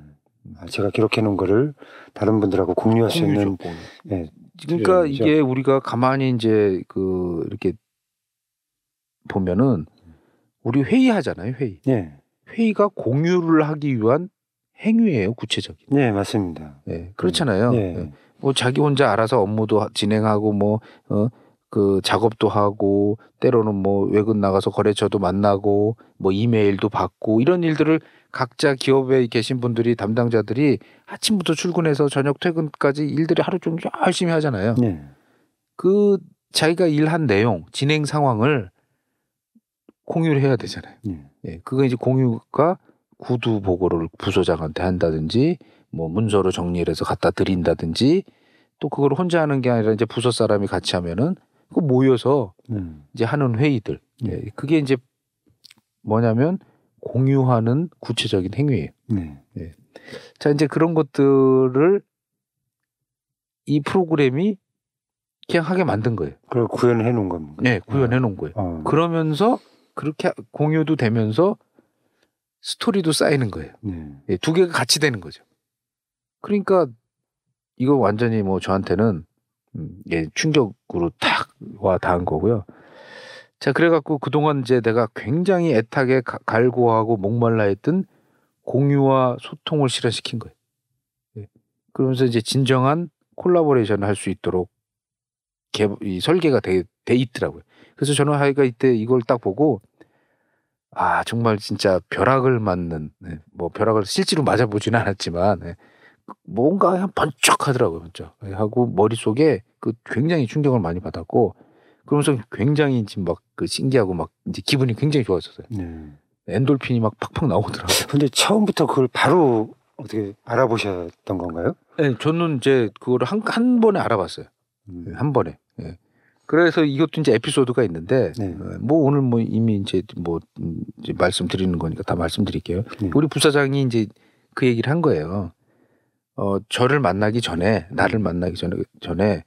아, 제가 기록해 놓은 거를 다른 분들하고 공유할 수 있는. 네. 그러니까 필요이죠. 이게 우리가 가만히 이제 그 이렇게 보면은 우리 회의하잖아요, 회의. 네. 회의가 공유를 하기 위한 행위예요, 구체적인. 네, 맞습니다. 네, 그렇잖아요. 네. 네. 뭐 자기 혼자 알아서 업무도 하- 진행하고 뭐 어, 그 작업도 하고 때로는 뭐 외근 나가서 거래처도 만나고 뭐 이메일도 받고 이런 일들을 각자 기업에 계신 분들이 담당자들이 아침부터 출근해서 저녁 퇴근까지 일들이 하루 종일 열심히 하잖아요. 네. 그 자기가 일한 내용, 진행 상황을 공유를 해야 되잖아요. 네. 예, 그거 이제 공유가 구두 보고를 부소장한테 한다든지 뭐 문서로 정리를 해서 갖다 드린다든지 또 그걸 혼자 하는 게 아니라 이제 부서 사람이 같이 하면은 그 모여서 네. 이제 하는 회의들. 예, 그게 이제 뭐냐면 공유하는 구체적인 행위예요. 네. 자, 이제 그런 것들을 이 프로그램이 그냥 하게 만든 거예요. 그걸 구현해 놓은 겁니다. 네, 구현해 놓은 거예요. 어. 그러면서 그렇게 공유도 되면서 스토리도 쌓이는 거예요. 네. 예, 두 개가 같이 되는 거죠. 그러니까 이거 완전히 뭐 저한테는 음, 예, 충격으로 탁 와 닿은 거고요. 자, 그래갖고 그동안 이제 내가 굉장히 애타게 가- 갈구하고 목말라 했던 공유와 소통을 실현시킨 거예요. 예. 그러면서 이제 진정한 콜라보레이션을 할 수 있도록 개, 이 설계가 돼, 돼 있더라고요. 그래서 저는 하이가 이때 이걸 딱 보고 아 정말 진짜 벼락을 맞는 네, 뭐 벼락을 실제로 맞아보지는 않았지만 네, 뭔가 그냥 번쩍하더라고요, 번쩍 네, 하고 머릿속에 그 굉장히 충격을 많이 받았고 그러면서 굉장히 지금 막 그 신기하고 막 이제 기분이 굉장히 좋아졌어요. 네. 엔돌핀이 막 팍팍 나오더라고요. 근데 처음부터 그걸 바로 어떻게 알아보셨던 건가요? 네, 저는 이제 그거를 한, 한 번에 알아봤어요. 음. 네, 한 번에. 예. 그래서 이것도 이제 에피소드가 있는데 네. 어, 뭐 오늘 뭐 이미 이제 뭐 음, 이제 말씀드리는 거니까 다 말씀드릴게요. 네. 우리 부사장이 이제 그 얘기를 한 거예요. 어 저를 만나기 전에 나를 만나기 전에 전에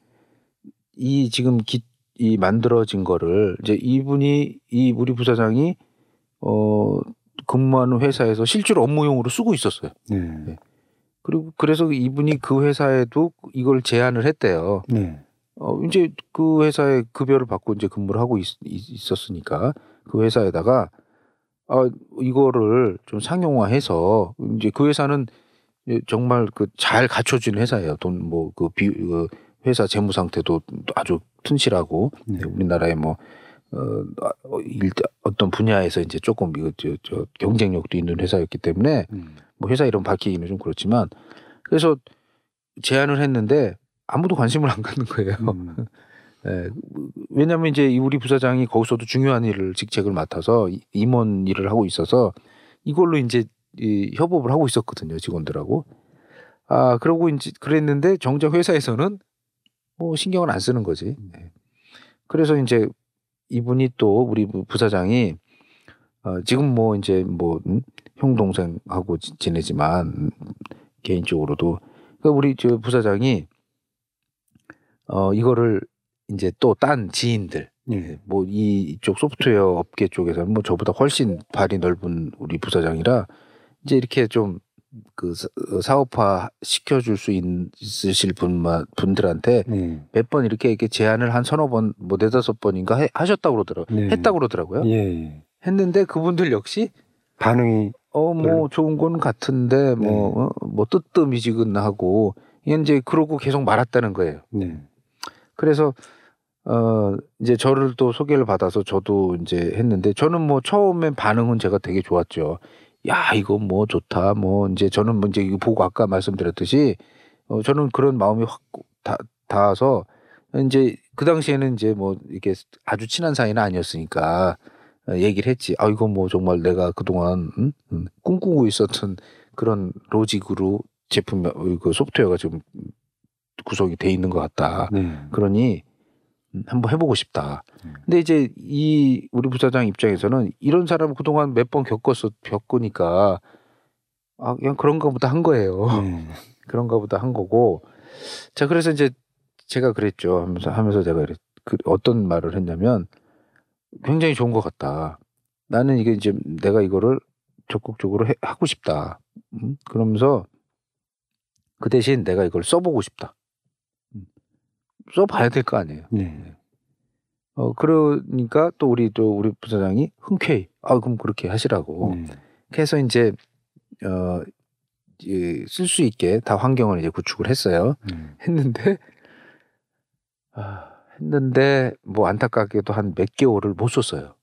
이 지금 기, 이 만들어진 거를 이제 이분이 이 우리 부사장이 어 근무하는 회사에서 실제로 업무용으로 쓰고 있었어요. 네. 그리고 그래서 이분이 그 회사에도 이걸 제안을 했대요. 네. 어, 이제 그 회사에 급여를 받고 이제 근무를 하고 있, 었으니까 그 회사에다가 아, 이거를 좀 상용화해서 이제 그 회사는 정말 그 잘 갖춰진 회사예요. 돈 뭐 그 비, 그 회사 재무 상태도 아주 튼실하고 네. 우리나라의 뭐 어, 어, 일, 어떤 분야에서 이제 조금 이거 저, 저 경쟁력도 있는 회사였기 때문에 음. 뭐 회사 이름 밝히기는 좀 그렇지만 그래서 제안을 했는데 아무도 관심을 안 갖는 거예요. 음. (laughs) 예, 왜냐하면 이제 이 우리 부사장이 거기서도 중요한 일을 직책을 맡아서 이- 임원 일을 하고 있어서 이걸로 이제 이 협업을 하고 있었거든요 직원들하고. 아 그러고 이제 그랬는데 정작 회사에서는 뭐 신경을 안 쓰는 거지. 예. 그래서 이제 이분이 또 우리 부- 부사장이 어, 지금 뭐 이제 뭐 음, 형 동생하고 지- 지내지만 음, 개인적으로도 그 우리 저 부사장이 어 이거를 이제 또 딴 지인들 예. 뭐 이쪽 소프트웨어 업계 쪽에서는 뭐 저보다 훨씬 발이 넓은 우리 부사장이라 이제 이렇게 좀 그 사업화 시켜줄 수 있, 있으실 분만 분들한테 네. 몇번 이렇게 이렇게 제안을 한 서너 번 뭐 네다섯 번인가 해- 하셨다고 그러더라고요. 네. 했다고 그러더라고요. 예. 했는데 그분들 역시 반응이 어뭐 별로. 좋은 건 같은데 뭐 어, 뭐 뜨뜻미지근하고 이제 그러고 계속 말았다는 거예요. 네. 그래서 어 이제 저를 또 소개를 받아서 저도 이제 했는데 저는 뭐 처음엔 반응은 제가 되게 좋았죠. 야 이거 뭐 좋다. 뭐 이제 저는 뭐 이제 이거 보고 아까 말씀드렸듯이 어 저는 그런 마음이 확 다, 닿아서 이제 그 당시에는 이제 뭐 이렇게 아주 친한 사이는 아니었으니까 어, 얘기를 했지. 아 이거 뭐 정말 내가 그동안 음? 음, 꿈꾸고 있었던 그런 로직으로 제품 그 소프트웨어가 지금 구성이 돼 있는 것 같다. 네. 그러니 음, 한번 해보고 싶다. 음. 근데 이제 이 우리 부사장 입장에서는 이런 사람 그동안 몇 번 겪었어 겪으니까 아 그냥 그런가 보다 한 거예요. 네. (laughs) 그런가 보다 한 거고. 자 그래서 이제 제가 그랬죠. 하면서 하면서 제가 그랬, 그 어떤 말을 했냐면 굉장히 좋은 것 같다. 나는 이게 이제 내가 이거를 적극적으로 해- 하고 싶다. 음? 그러면서 그 대신 내가 이걸 써보고 싶다. 음. 써봐야 될 거 아니에요. 네. 어 그러니까 또 우리 또 우리 부사장이 흔쾌히 아 그럼 그렇게 하시라고 네. 해서 이제 어쓸 수 있게 다 환경을 이제 구축을 했어요. 음. 했는데 아 했는데 뭐 안타깝게도 한 몇 개월을 못 썼어요.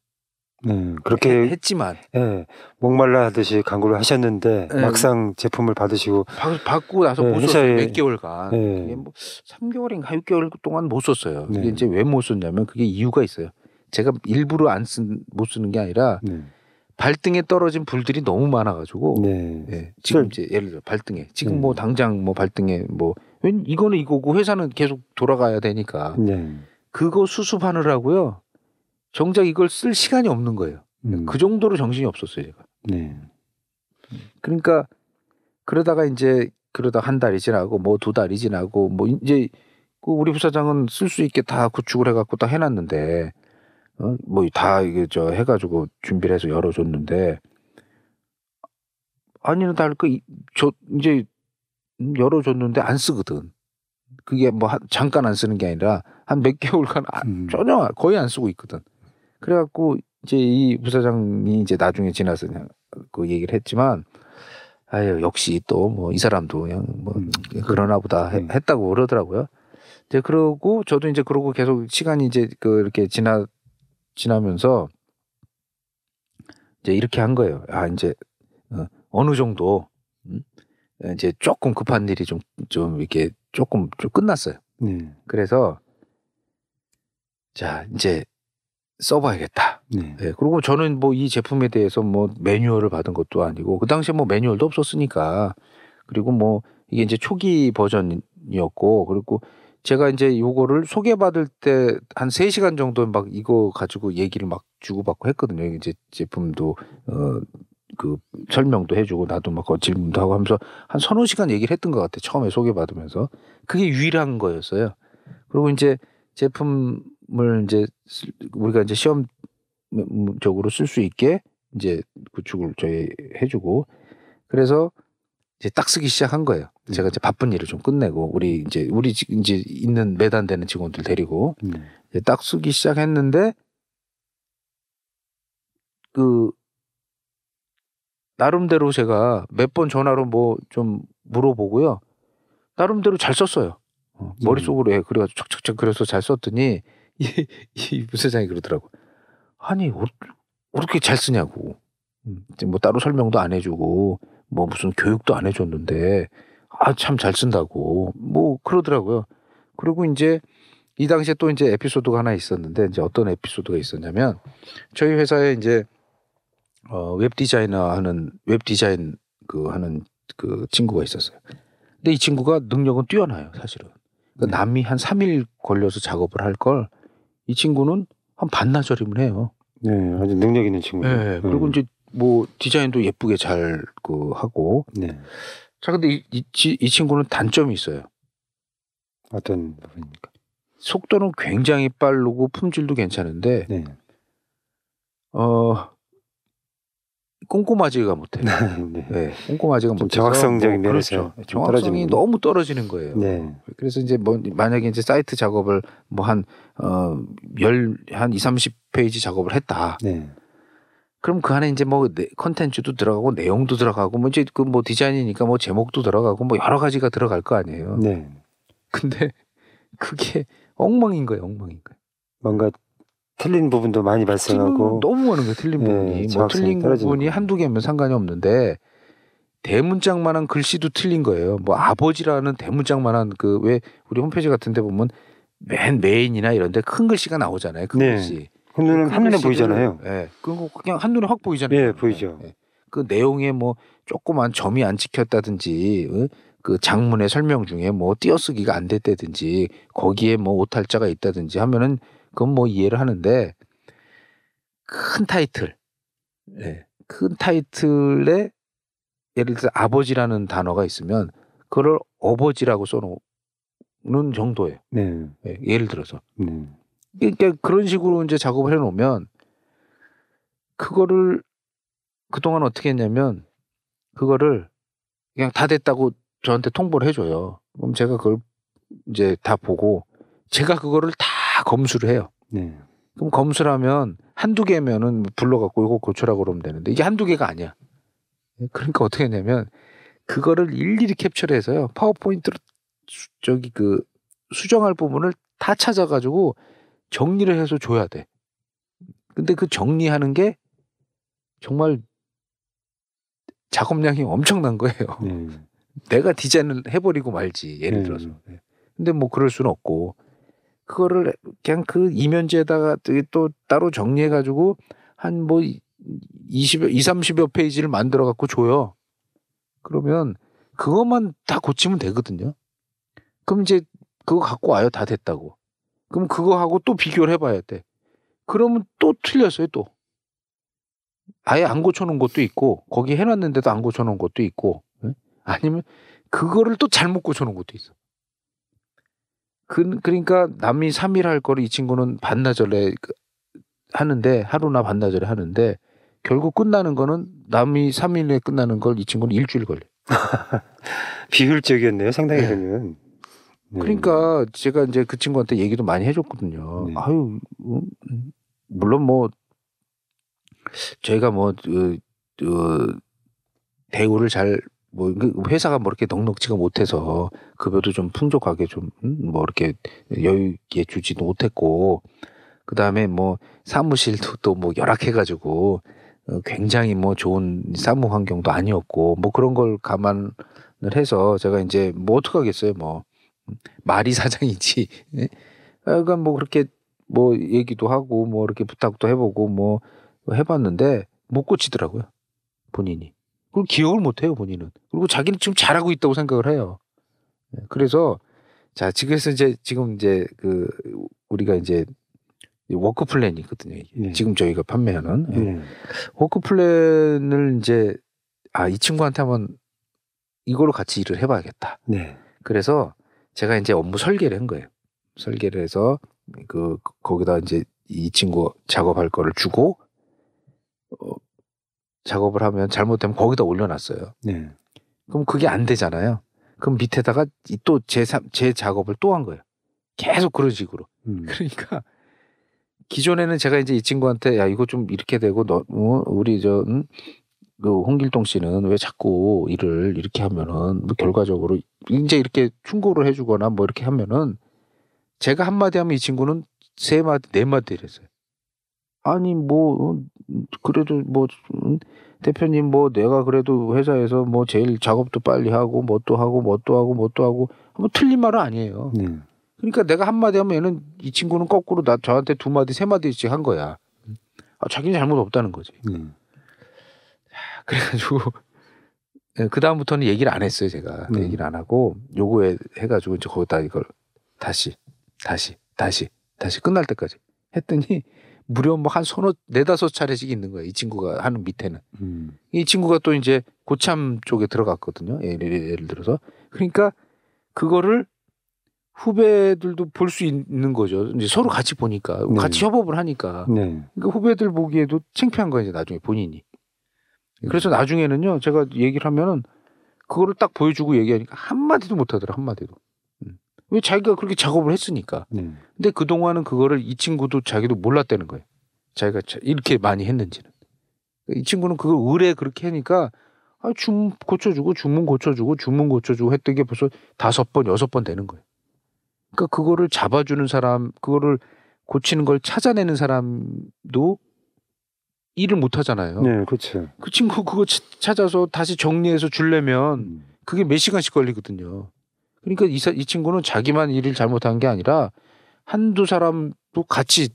네. 그렇게 했지만 예, 목말라 하듯이 광고를 하셨는데 네. 막상 제품을 받으시고 받- 받고 나서 네, 못 썼어요. 몇 개월간. 네. 그게 뭐 3개월인가 6개월 동안 못 썼어요. 그게 네. 이제 왜 못 썼냐면 그게 이유가 있어요. 제가 일부러 안 쓴 못 쓰는 게 아니라 네. 발등에 떨어진 불들이 너무 많아가지고 네. 예, 지금 그- 이제 예를 들어 발등에 지금 음. 뭐 당장 뭐 발등에 뭐 웬- 이거는 이거고 회사는 계속 돌아가야 되니까 네. 그거 수습하느라고요. 정작 이걸 쓸 시간이 없는 거예요. 음. 그 정도로 정신이 없었어요, 제가. 네. 그러니까 그러다가 이제 그러다 한 달이 지나고 뭐 두 달이 지나고 뭐 이제 그 우리 부사장은 쓸 수 있게 다 구축을 해갖고 다 해놨는데 어? 뭐다 이게 저 해가지고 준비를 해서 열어줬는데 아니나 다를까 이- 저 이제 열어줬는데 안 쓰거든. 그게 뭐 한- 잠깐 안 쓰는 게 아니라 한 몇 (laughs) 개월간 아- 음. 전혀 거의 안 쓰고 있거든. 그래갖고 이제 이 부사장이 이제 나중에 지나서 그냥 그 얘기를 했지만 아유 역시 또 뭐 이 사람도 그냥 뭐 음. 그러나 보다 해- 음. 했다고 그러더라고요. 이제 그러고 저도 이제 그러고 계속 시간이 이제 그 이렇게 지나 지나면서 이제 이렇게 한 거예요. 아 이제 어, 어느 정도 음? 이제 조금 급한 일이 좀좀 이렇게 조금 좀 끝났어요. 네. 그래서 자 이제 써봐야겠다. 네. 네, 그리고 저는 뭐 이 제품에 대해서 뭐 매뉴얼을 받은 것도 아니고 그 당시에 뭐 매뉴얼도 없었으니까 그리고 뭐 이게 이제 초기 버전이었고 그리고 제가 이제 요거를 소개받을 때한 세시간 정도 막 이거 가지고 얘기를 막 주고받고 했거든요. 이제 제품도 어 그 설명도 해주고 나도 막그 질문도 하고 하면서 한 서너 시간 얘기를 했던 것 같아. 처음에 소개받으면서 그게 유일한 거였어요. 그리고 이제 제품 을 이제 쓸- 우리가 이제 시험적으로 쓸 수 있게 이제 구축을 저희 해주고 그래서 이제 딱 쓰기 시작한 거예요. 제가 이제 바쁜 일을 좀 끝내고 우리 이제 우리 지- 이제 있는 매단되는 직원들 데리고 네. 이제 딱 쓰기 시작했는데 그 나름대로 제가 몇 번 전화로 뭐 좀 물어보고요. 나름대로 잘 썼어요. 어, 머릿속으로 해. 그래가지고 척척척 그래서 잘 썼더니 (laughs) 이, 이 부사장이 그러더라고. 아니 어, 어떻게 잘 쓰냐고. 음, 뭐 따로 설명도 안 해주고 뭐 무슨 교육도 안 해줬는데 아 참 잘 쓴다고 뭐 그러더라고요. 그리고 이제 이 당시에 또 이제 에피소드가 하나 있었는데 이제 어떤 에피소드가 있었냐면 저희 회사에 이제 어, 웹 디자이너 하는 웹 디자인 그 하는 그 친구가 있었어요. 근데 이 친구가 능력은 뛰어나요, 사실은. 그러니까 네. 남이 한 3일 걸려서 작업을 할 걸 이 친구는 한 반나절이면 해요. 네, 아주 능력 있는 친구죠. 네. 그리고 음. 이제 뭐 디자인도 예쁘게 잘 그 하고. 네. 자, 근데 이, 이, 치- 이 친구는 단점이 있어요. 어떤 부분입니까? 속도는 굉장히 빠르고 품질도 괜찮은데 네. 어 꼼꼼하지가 못해요. 네. 네, 꼼꼼하지가 좀 못해서 정확성적인 뭐 면에서 그렇죠. 좀 정확성이 떨어지는군요. 너무 떨어지는 거예요. 네. 그래서 이제 뭐 만약에 이제 사이트 작업을 뭐 뭐한열한 2, 30페이지 작업을 했다. 네. 그럼 그 안에 이제 뭐 네- 컨텐츠도 들어가고 내용도 들어가고 뭐 이제 그 뭐 디자인이니까 뭐 제목도 들어가고 뭐 여러 가지가 들어갈 거 아니에요. 네. 근데 그게 엉망인 거예요, 엉망인 거예요. 뭔가 틀린 부분도 많이 발생하고 너무 많은 거예요. 틀린 네, 부분이 뭐 정확성이 틀린 부분이. 한두 개면 상관이 없는데 대문짝만한 글씨도 틀린 거예요. 뭐 아버지라는 대문짝만한 그 왜 우리 홈페이지 같은데 보면 맨 메인이나 이런데 큰 글씨가 나오잖아요. 큰 네. 글씨. 한눈에 큰 한눈에 보이잖아요. 예. 그거 그냥 한눈에 확 보이잖아요. 예, 보이죠. 예. 그 내용에 뭐 조그만 점이 안 찍혔다든지 어? 그 장문의 설명 중에 뭐 띄어쓰기가 안 됐다든지 거기에 뭐 오탈자가 있다든지 하면은 그건 뭐 이해를 하는데 큰 타이틀, 예. 큰 타이틀에 예를 들어 아버지라는 단어가 있으면 그걸 어버지라고 써놓는 정도예요. 네. 예. 예를 들어서. 네. 그러니까 그런 식으로 이제 작업을 해놓으면 그거를 그동안 어떻게 했냐면 그거를 그냥 다 됐다고 저한테 통보를 해줘요. 그럼 제가 그걸 이제 다 보고 제가 그거를 다 검수를 해요. 네. 그럼 검수를 하면 한두 개면은 불러갖고 이거 고쳐라고 그러면 되는데 이게 한두 개가 아니야. 그러니까 어떻게 했냐면 그거를 일일이 캡처를 해서요. 파워포인트로 수- 저기 그 수정할 부분을 다 찾아가지고 정리를 해서 줘야 돼. 근데 그 정리하는 게 정말 작업량이 엄청난 거예요. 네. (laughs) 내가 디자인을 해버리고 말지 예를 네. 들어서. 근데 뭐 그럴 수는 없고 그거를 그냥 그 이면지에다가 또 따로 정리해 가지고 한 뭐 20, 2, 30여 페이지를 만들어 갖고 줘요. 그러면 그것만 다 고치면 되거든요. 그럼 이제 그거 갖고 와요. 다 됐다고. 그럼 그거하고 또 비교를 해봐야 돼. 그러면 또 틀렸어요. 또. 아예 안 고쳐놓은 것도 있고 거기 해놨는데도 안 고쳐놓은 것도 있고 예? 아니면 그거를 또 잘못 고쳐놓은 것도 있어. 그, 그러니까 남이 3일 할 거를 이 친구는 반나절에 그- 하는데 하루나 반나절에 하는데 결국 끝나는 거는 남이 3일에 끝나는 걸 이 친구는 일주일 걸려. (laughs) 비효율적이었네요. 상당히 네. 그러면. 네. 그러니까 제가 이제 그 친구한테 얘기도 많이 해줬거든요. 네. 아유, 음, 물론 뭐 저희가 뭐 그, 그 대우를 잘 뭐 회사가 뭐 이렇게 넉넉지가 못해서 급여도 좀 풍족하게 좀 뭐 이렇게 여유 있게 주지도 못했고 그 다음에 뭐 사무실도 또 뭐 열악해가지고 어, 굉장히 뭐 좋은 사무 환경도 아니었고 뭐 그런 걸 감안을 해서 제가 이제 뭐 어떡하겠어요 뭐 말이 (laughs) 사장이지. 예? 그러니까 뭐 그렇게 뭐 얘기도 하고 뭐 이렇게 부탁도 해보고 뭐 해봤는데 못 고치더라고요 본인이. 그리고 기억을 못 해요 본인은. 그리고 자기는 지금 잘하고 있다고 생각을 해요. 예, 그래서 자 지금에서 이제 지금 이제 그 우리가 이제 Work Plan이 있거든요. 네. 지금 저희가 판매하는 예. 네. Work Plan을 이제 아 이 친구한테 한번 이걸로 같이 일을 해 봐야겠다. 네. 그래서 제가 이제 업무 설계를 한 거예요. 설계를 해서 그 거기다 이제 이 친구 작업할 거를 주고 어, 작업을 하면 잘못되면 거기다 올려놨어요. 네. 그럼 그게 안 되잖아요. 그럼 밑에다가 또제 제 작업을 또 한 거예요. 계속 그런 식으로. 음. 그러니까 기존에는 제가 이제 이 친구한테 야 이거 좀 이렇게 되고 너 어, 우리 저 음, 그 홍길동 씨는 왜 자꾸 일을 이렇게 하면은 뭐 결과적으로 이제 이렇게 충고를 해주거나 뭐 이렇게 하면은 제가 한 마디 하면 이 친구는 세 마디 네 마디를 했어요. 아니 뭐 어, 그래도 뭐 음, 대표님 뭐 내가 그래도 회사에서 뭐 제일 작업도 빨리 하고 뭐 또 하고 뭐 또 하고 뭐 또 하고 뭐 틀린 말은 아니에요. 네. 그러니까 내가 한 마디 하면 얘는 이 친구는 거꾸로 나 저한테 두 마디 세 마디씩 한 거야. 아, 자기는 잘못 없다는 거지. 음. 그래가지고 (laughs) 그 다음부터는 얘기를 안 했어요 제가 네. 얘기를 안 하고 요거에 해가지고 이제 거기다 이걸 다시 다시 다시 다시 끝날 때까지 했더니 무려 뭐 한 서너 네다섯 차례씩 있는 거예요 이 친구가 하는 밑에는 음. 이 친구가 또 이제 고참 쪽에 들어갔거든요 예를, 예를 들어서 그러니까 그거를 후배들도 볼 수 있는 거죠 이제 서로 같이 보니까 네. 같이 협업을 하니까 네. 그러니까 후배들 보기에도 창피한 거예요, 이제 나중에 본인이. 그래서 나중에는요, 제가 얘기를 하면은 그거를 딱 보여주고 얘기하니까 한마디도 못 하더라, 한마디도. 음. 왜 자기가 그렇게 작업을 했으니까. 네. 근데 그동안은 그거를 이 친구도 자기도 몰랐다는 거예요. 자기가 자- 이렇게 많이 했는지는. 이 친구는 그걸 의뢰 그렇게 하니까 아, 주문 고쳐주고 주문 고쳐주고 주문 고쳐주고 했던 게 벌써 다섯 번, 여섯 번 되는 거예요. 그러니까 그거를 잡아주는 사람, 그거를 고치는 걸 찾아내는 사람도 일을 못 하잖아요. 네, 그렇죠. 그 친구 그거 치- 찾아서 다시 정리해서 주려면 음. 그게 몇 시간씩 걸리거든요. 그러니까 이, 사- 이 친구는 자기만 일을 잘못한 게 아니라 한두 사람도 같이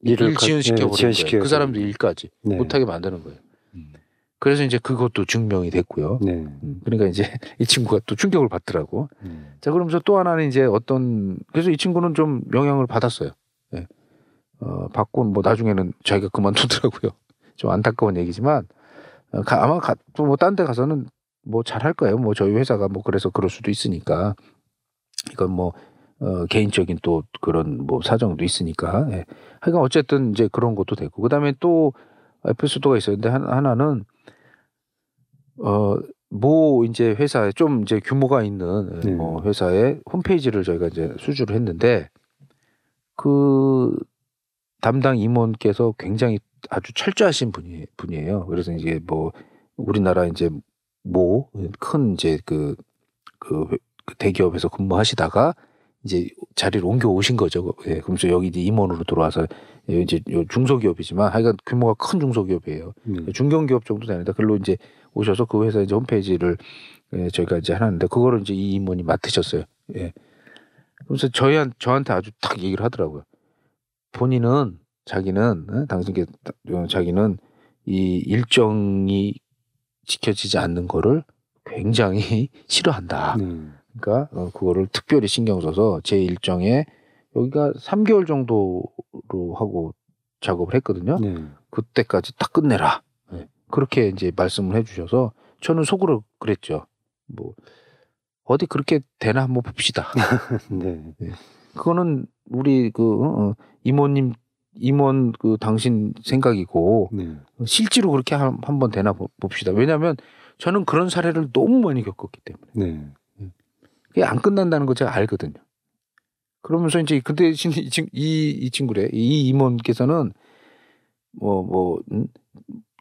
일을 일 지연시켜 네, 버리는 거예요. 그 사람도 일까지 네. 못하게 만드는 거예요. 음. 그래서 이제 그것도 증명이 됐고요. 네. 음, 그러니까 이제 (laughs) 이 친구가 또 충격을 받더라고. 음. 자, 그러면서 또 하나는 이제 어떤, 그래서 이 친구는 좀 영향을 받았어요. 예. 어, 받고 뭐 나중에는 자기가 그만두더라고요. (laughs) 좀 안타까운 얘기지만, 어, 가- 아마 뭐딴 데 가서는 뭐 잘할 거예요. 뭐 저희 회사가 뭐 그래서 그럴 수도 있으니까. 이건 뭐, 어, 개인적인 또 그런 뭐 사정도 있으니까. 예. 하여간 어쨌든 이제 그런 것도 되고. 그 다음에 또 에피소드가 있었는데 한- 하나는, 어, 모 이제 회사에 좀 이제 규모가 있는 네. 뭐 회사의 홈페이지를 저희가 이제 수주를 했는데 그 담당 임원께서 굉장히 아주 철저하신 분이 분이에요. 그래서 이제 뭐 우리나라 이제 모 큰 이제 그, 그, 회- 그 대기업에서 근무하시다가 이제 자리를 옮겨 오신 거죠. 예, 그러면서 여기 이제 임원으로 들어와서 이제 요 중소기업이지만 하여간 규모가 큰 중소기업이에요. 네. 중견기업 정도 되는데 글로 이제 오셔서 그 회사 이제 홈페이지를 예, 저희가 이제 하는데 그거를 이제 이 임원이 맡으셨어요. 예. 그래서 저희한 저한테 아주 딱 얘기를 하더라고요. 본인은 자기는 어? 당신께 어, 자기는 이 일정이 지켜지지 않는 거를 굉장히 (laughs) 싫어한다. 네. 그러니까 어, 그거를 특별히 신경 써서 제 일정에 여기가 3개월 정도로 하고 작업을 했거든요. 네. 그때까지 딱 끝내라. 네. 그렇게 이제 말씀을 해주셔서 저는 속으로 그랬죠. 뭐 어디 그렇게 되나 한번 봅시다. (laughs) 네. 그거는 우리 그 어, 어, 이모님 임원 그 당신 생각이고 네. 실제로 그렇게 한- 한번 되나 보- 봅시다. 왜냐하면 저는 그런 사례를 너무 많이 겪었기 때문에 네. 그게 안 끝난다는 거 제가 알거든요. 그러면서 이제 그 대신 이, 친- 이, 이 친구래 이 임원께서는 뭐 뭐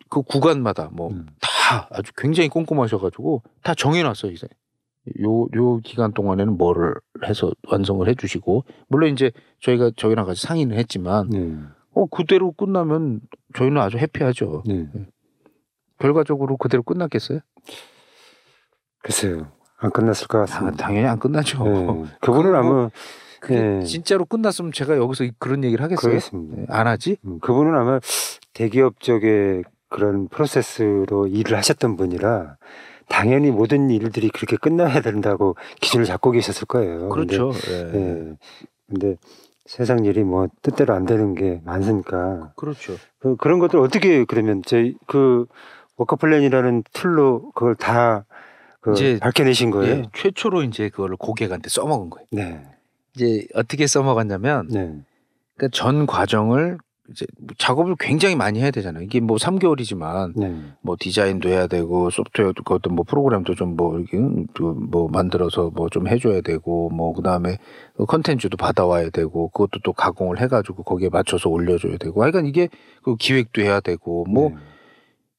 그 구간마다 뭐 음. 다 아주 굉장히 꼼꼼하셔가지고 다 정해놨어요 이제 요 요 기간 동안에는 뭐를 해서 완성을 해주시고 물론 이제 저희가 저희랑 같이 상의는 했지만 네. 어 그대로 끝나면 저희는 아주 해피하죠. 네. 결과적으로 그대로 끝났겠어요? 글쎄요. 안 끝났을 것 아, 같습니다. 당연히 안 끝나죠. 네. 그분은 아마 네. 진짜로 끝났으면 제가 여기서 그런 얘기를 하겠어요? 그러겠습니다. 네, 안 하지? 음, 그분은 아마 대기업 쪽에 그런 프로세스로 일을 하셨던 분이라 당연히 모든 일들이 그렇게 끝나야 된다고 기준을 잡고 계셨을 거예요. 그렇죠. 근데, 예. 예. 근데 세상 일이 뭐 뜻대로 안 되는 게 많으니까 그렇죠. 그, 그런 것들 어떻게 그러면 저희 그 Work Plan이라는 tool로 그걸 다 그 이제, 밝혀내신 거예요. 예, 최초로 이제 그거를 고객한테 써먹은 거예요. 네, 이제 어떻게 써먹었냐면, 네, 그러니까 전 과정을 이제 뭐 작업을 굉장히 많이 해야 되잖아요. 이게 뭐 3개월이지만 네, 뭐 디자인도 해야 되고 소프트웨어도 그것도 뭐 프로그램도 좀뭐 이렇게 음, 그뭐 만들어서 뭐 좀 해줘야 되고 뭐 그다음에 컨텐츠도 받아와야 되고 그것도 또 가공을 해가지고 거기에 맞춰서 올려줘야 되고 하여간 이게 그 기획도 해야 되고 뭐 네.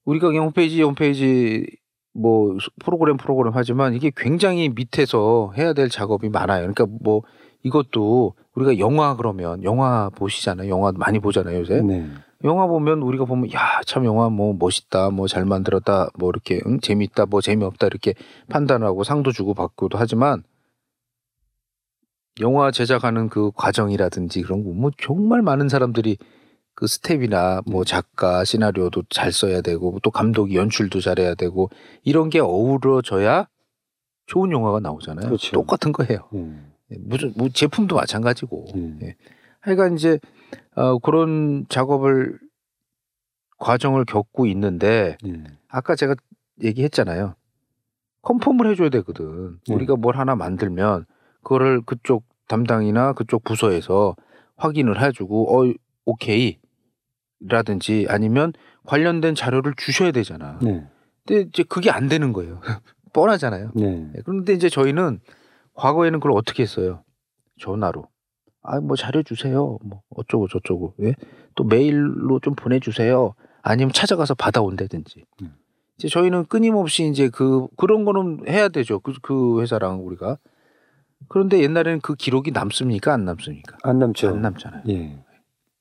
우리가 그냥 홈페이지 홈페이지 뭐 프로그램 프로그램 하지만 이게 굉장히 밑에서 해야 될 작업이 많아요. 그러니까 뭐 이것도 우리가 영화 그러면 영화 보시잖아요. 영화 많이 보잖아요 요새. 네. 영화 보면 우리가 보면 야 참 영화 뭐 멋있다 뭐 잘 만들었다 뭐 이렇게 응? 재밌다 뭐 재미없다 이렇게 판단하고 상도 주고 받고도 하지만 영화 제작하는 그 과정이라든지 그런 거 뭐 정말 많은 사람들이 그 스텝이나 뭐 작가 시나리오도 잘 써야 되고 또 감독이 연출도 잘해야 되고 이런 게 어우러져야 좋은 영화가 나오잖아요. 그렇죠. 똑같은 거예요. 음. 무슨 뭐 제품도 마찬가지고. 음. 예. 하여간 이제 어, 그런 작업을 과정을 겪고 있는데 음. 아까 제가 얘기했잖아요. 컨펌을 해줘야 되거든. 네. 우리가 뭘 하나 만들면 그거를 그쪽 담당이나 그쪽 부서에서 확인을 해주고 어 오케이 라든지 아니면 관련된 자료를 주셔야 되잖아. 네. 근데 이제 그게 안 되는 거예요. (laughs) 뻔하잖아요. 네. 네, 그런데 이제 저희는 과거에는 그걸 어떻게 했어요? 전화로. 아, 뭐 잘해주세요. 뭐 어쩌고 저쩌고. 예? 또 메일로 좀 보내주세요. 아니면 찾아가서 받아온다든지. 음. 이제 저희는 끊임없이 이제 그 그런 거는 해야 되죠. 그, 그 회사랑 우리가. 그런데 옛날에는 그 기록이 남습니까? 안 남습니까? 안 남죠. 안 남잖아요. 예.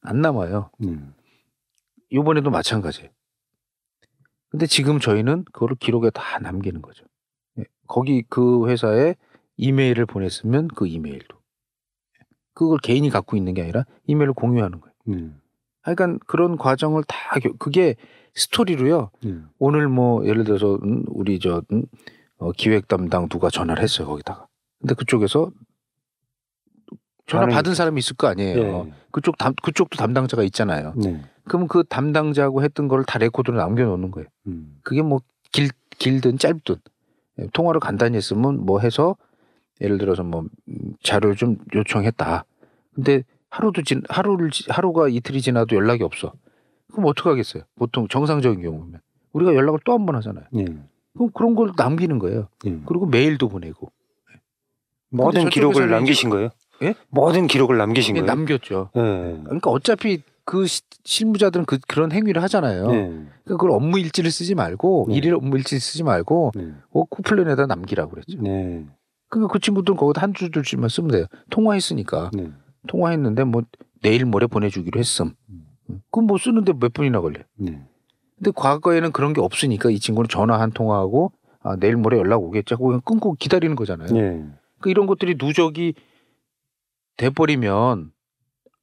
안 남아요. 음. 이번에도 마찬가지예요. 근데 지금 저희는 그거를 기록에 다 남기는 거죠. 예, 거기 그 회사에 이메일을 보냈으면 그 이메일도. 그걸 개인이 갖고 있는 게 아니라 이메일을 공유하는 거예요. 음. 하여간 그런 과정을 다 겨- 그게 스토리로요. 음. 오늘 뭐 예를 들어서 음, 우리 저 음, 어, 기획 담당 누가 전화를 했어요 거기다가. 근데 그쪽에서 전화 받은 사람이 있을 거 아니에요. 예. 그쪽 담 그쪽도 담당자가 있잖아요. 네. 그러면 그 담당자하고 했던 거를 다 레코드로 남겨놓는 거예요. 음. 그게 뭐 길, 길든 짧든 예, 통화를 간단히 했으면 뭐 해서 예를 들어서 뭐 음, 자료를 좀 요청했다. 근데 하루도 진 하루를 지- 하루가 이틀이 지나도 연락이 없어. 그럼 어떻게 하겠어요? 보통 정상적인 경우면 우리가 연락을 또 한 번 하잖아요. 예. 그럼 그런 걸 남기는 거예요. 예. 그리고 메일도 보내고 모든 근데 기록을 저쪽에서는 남기신 거예요? 예? 모든 기록을 남기신 거예요? 남겼죠. 예. 그러니까 어차피 그 시- 실무자들은 그, 그런 행위를 하잖아요. 네. 그러니까 그걸 업무 일지를 쓰지 말고 네. 일일 업무 일지 쓰지 말고 네. 어, 쿠플랜에다 남기라고 그랬죠. 네. 그러니까 그 친구들은 거기다 한줄 둘줄만 쓰면 돼요. 통화했으니까 네. 통화했는데 뭐 내일 모레 보내주기로 했음. 음. 그럼 뭐 쓰는데 몇 분이나 걸려? 요 네. 근데 과거에는 그런 게 없으니까 이 친구는 전화 한 통화하고 아, 내일 모레 연락 오겠지 하고 그냥 끊고 기다리는 거잖아요. 네. 그러니까 이런 것들이 누적이 돼버리면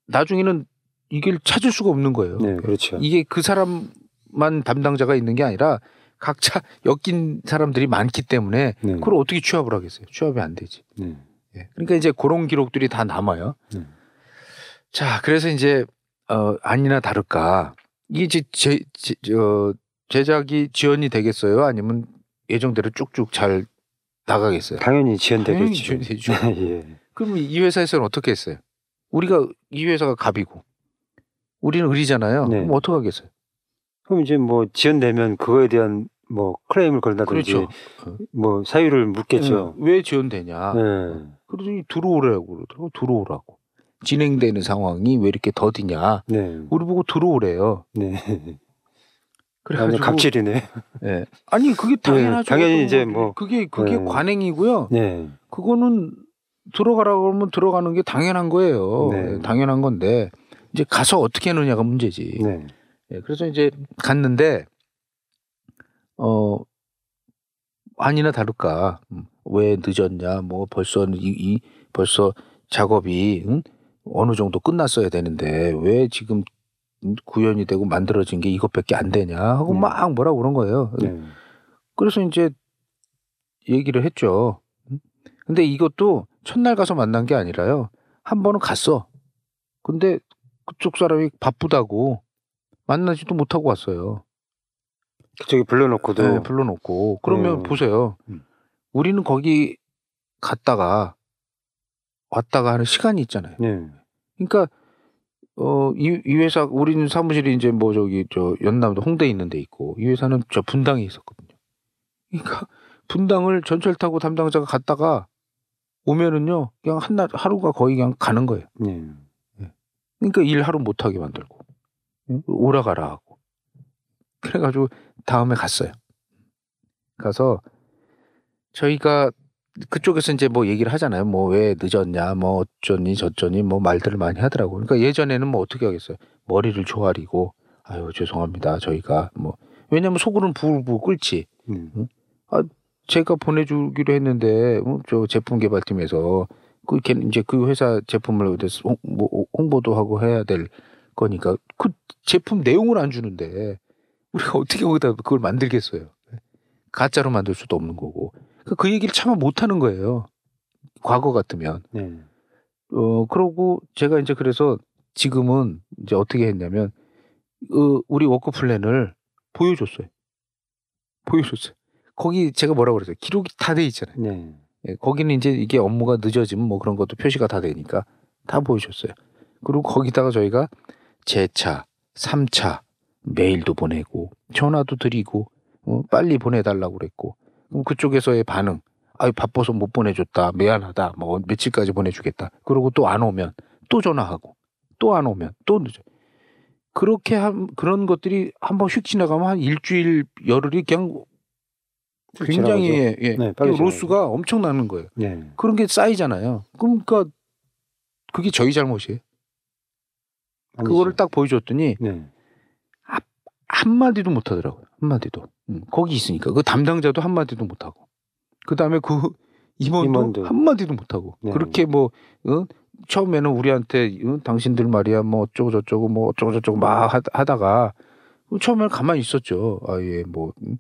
나중에는 이걸 찾을 수가 없는 거예요. 네. 그렇죠. 이게 그 사람만 담당자가 있는 게 아니라 각자 (laughs) 엮인 사람들이 많기 때문에 네. 그걸 어떻게 취합을 하겠어요? 취합이 안 되지. 네. 예. 그러니까 이제 그런 기록들이 다 남아요. 네. 자, 그래서 이제 어 아니나 다를까 이게 이제 제, 제, 저, 제작이 지연이 되겠어요? 아니면 예정대로 쭉쭉 잘 나가겠어요? 당연히 지연되겠죠. (laughs) 예. 그럼 이 회사에서는 어떻게 했어요? 우리가 이 회사가 갑이고 우리는 을이잖아요. 네. 그럼 어떻게 하겠어요? 그럼 이제 뭐 지연되면 그거에 대한 뭐 클레임을 걸다든지 그렇죠. 뭐 사유를 묻겠죠. 응, 왜 지연되냐? 네. 그러더니 들어오라고 그러더라고. 들어오라고. 진행되는 상황이 왜 이렇게 더디냐? 네. 우리 보고 들어오래요. 네. 그래가지고 완전 갑질이네. 예. (laughs) 아니 그게 당연하죠. 당연히 이제. 뭐- 그게 그게 네. 관행이고요. 네. 그거는 들어가라고 그러면 들어가는 게 당연한 거예요. 네. 예, 당연한 건데 이제 가서 어떻게 하느냐가 문제지. 네. 예, 그래서 이제 갔는데 어 아니나 다를까 음, 왜 늦었냐 뭐 벌써 이, 이 벌써 작업이 응? 어느 정도 끝났어야 되는데 왜 지금 음, 구현이 되고 만들어진 게 이것밖에 안 되냐 하고 음. 막 뭐라 그런 거예요. 네. 그래서 이제 얘기를 했죠. 음? 근데 이것도 첫날 가서 만난 게 아니라요. 한 번은 갔어. 근데 그쪽 사람이 바쁘다고 만나지도 못하고 왔어요. 그쪽에 불러놓고도 네, 불러놓고. 그러면 음. 보세요. 음. 우리는 거기 갔다가 왔다가 하는 시간이 있잖아요. 네. 그러니까 어, 이, 이 회사 우리는 사무실이 이제 뭐 저기 저 연남도 홍대에 있는 데 있고 이 회사는 저 분당에 있었거든요. 그러니까 분당을 전철 타고 담당자가 갔다가 오면은요 그냥 한날 하루가 거의 그냥 가는 거예요. 네. 그러니까 일 하루 못 하게 만들고 응? 오라 가라 하고 그래가지고 다음에 갔어요. 가서 저희가 그쪽에서 이제 뭐 얘기를 하잖아요. 뭐 왜 늦었냐, 뭐 어쩌니 저쩌니 뭐 말들을 많이 하더라고. 그러니까 예전에는 뭐 어떻게 하겠어요. 머리를 조아리고 아유 죄송합니다. 저희가 뭐 왜냐면 속으로는 부글부글 끓지. 네. 제가 보내주기로 했는데 어, 저 제품 개발팀에서 그 이제 그 회사 제품을 홍, 뭐 홍보도 하고 해야 될 거니까 그 제품 내용을 안 주는데 우리가 어떻게 거기다 그걸 만들겠어요? 가짜로 만들 수도 없는 거고 그, 그 얘기를 차마 못 하는 거예요. 과거 같으면. 네. 어 그러고 제가 이제 그래서 지금은 이제 어떻게 했냐면 어, 우리 Work Plan을 보여줬어요. 보여줬어요. 거기 제가 뭐라고 그랬어요. 기록이 다 돼 있잖아요. 네. 예, 거기는 이제 이게 업무가 늦어지면 뭐 그런 것도 표시가 다 되니까 다 보여줬어요. 그리고 거기다가 저희가 제차, 삼차 메일도 보내고 전화도 드리고 어, 빨리 보내달라고 그랬고 그럼 그쪽에서의 반응 아유 바빠서 못 보내줬다 미안하다 뭐 며칠까지 보내주겠다 그러고 또 안 오면 또 전화하고 또 안 오면 또 늦어 그렇게 한 그런 것들이 한번 휙 지나가면 한 일주일 열흘이 그냥 굉장히 예, 예. 네, 로스가 엄청나는 거예요. 네. 그런 게 쌓이잖아요. 그러니까 그게 저희 잘못이에요. 그거를 딱 보여줬더니 네. 한마디도 못 하더라고요. 한마디도. 음, 거기 있으니까. 그 담당자도 한마디도 못 하고. 그 다음에 그 임원도, 임원도. 한마디도 못 하고. 네. 그렇게 뭐, 어? 처음에는 우리한테, 어? 당신들 말이야, 뭐 어쩌고 저쩌고 뭐 어쩌고 저쩌고 막 하- 하다가 처음에는 가만히 있었죠. 아, 예, 뭐, 음,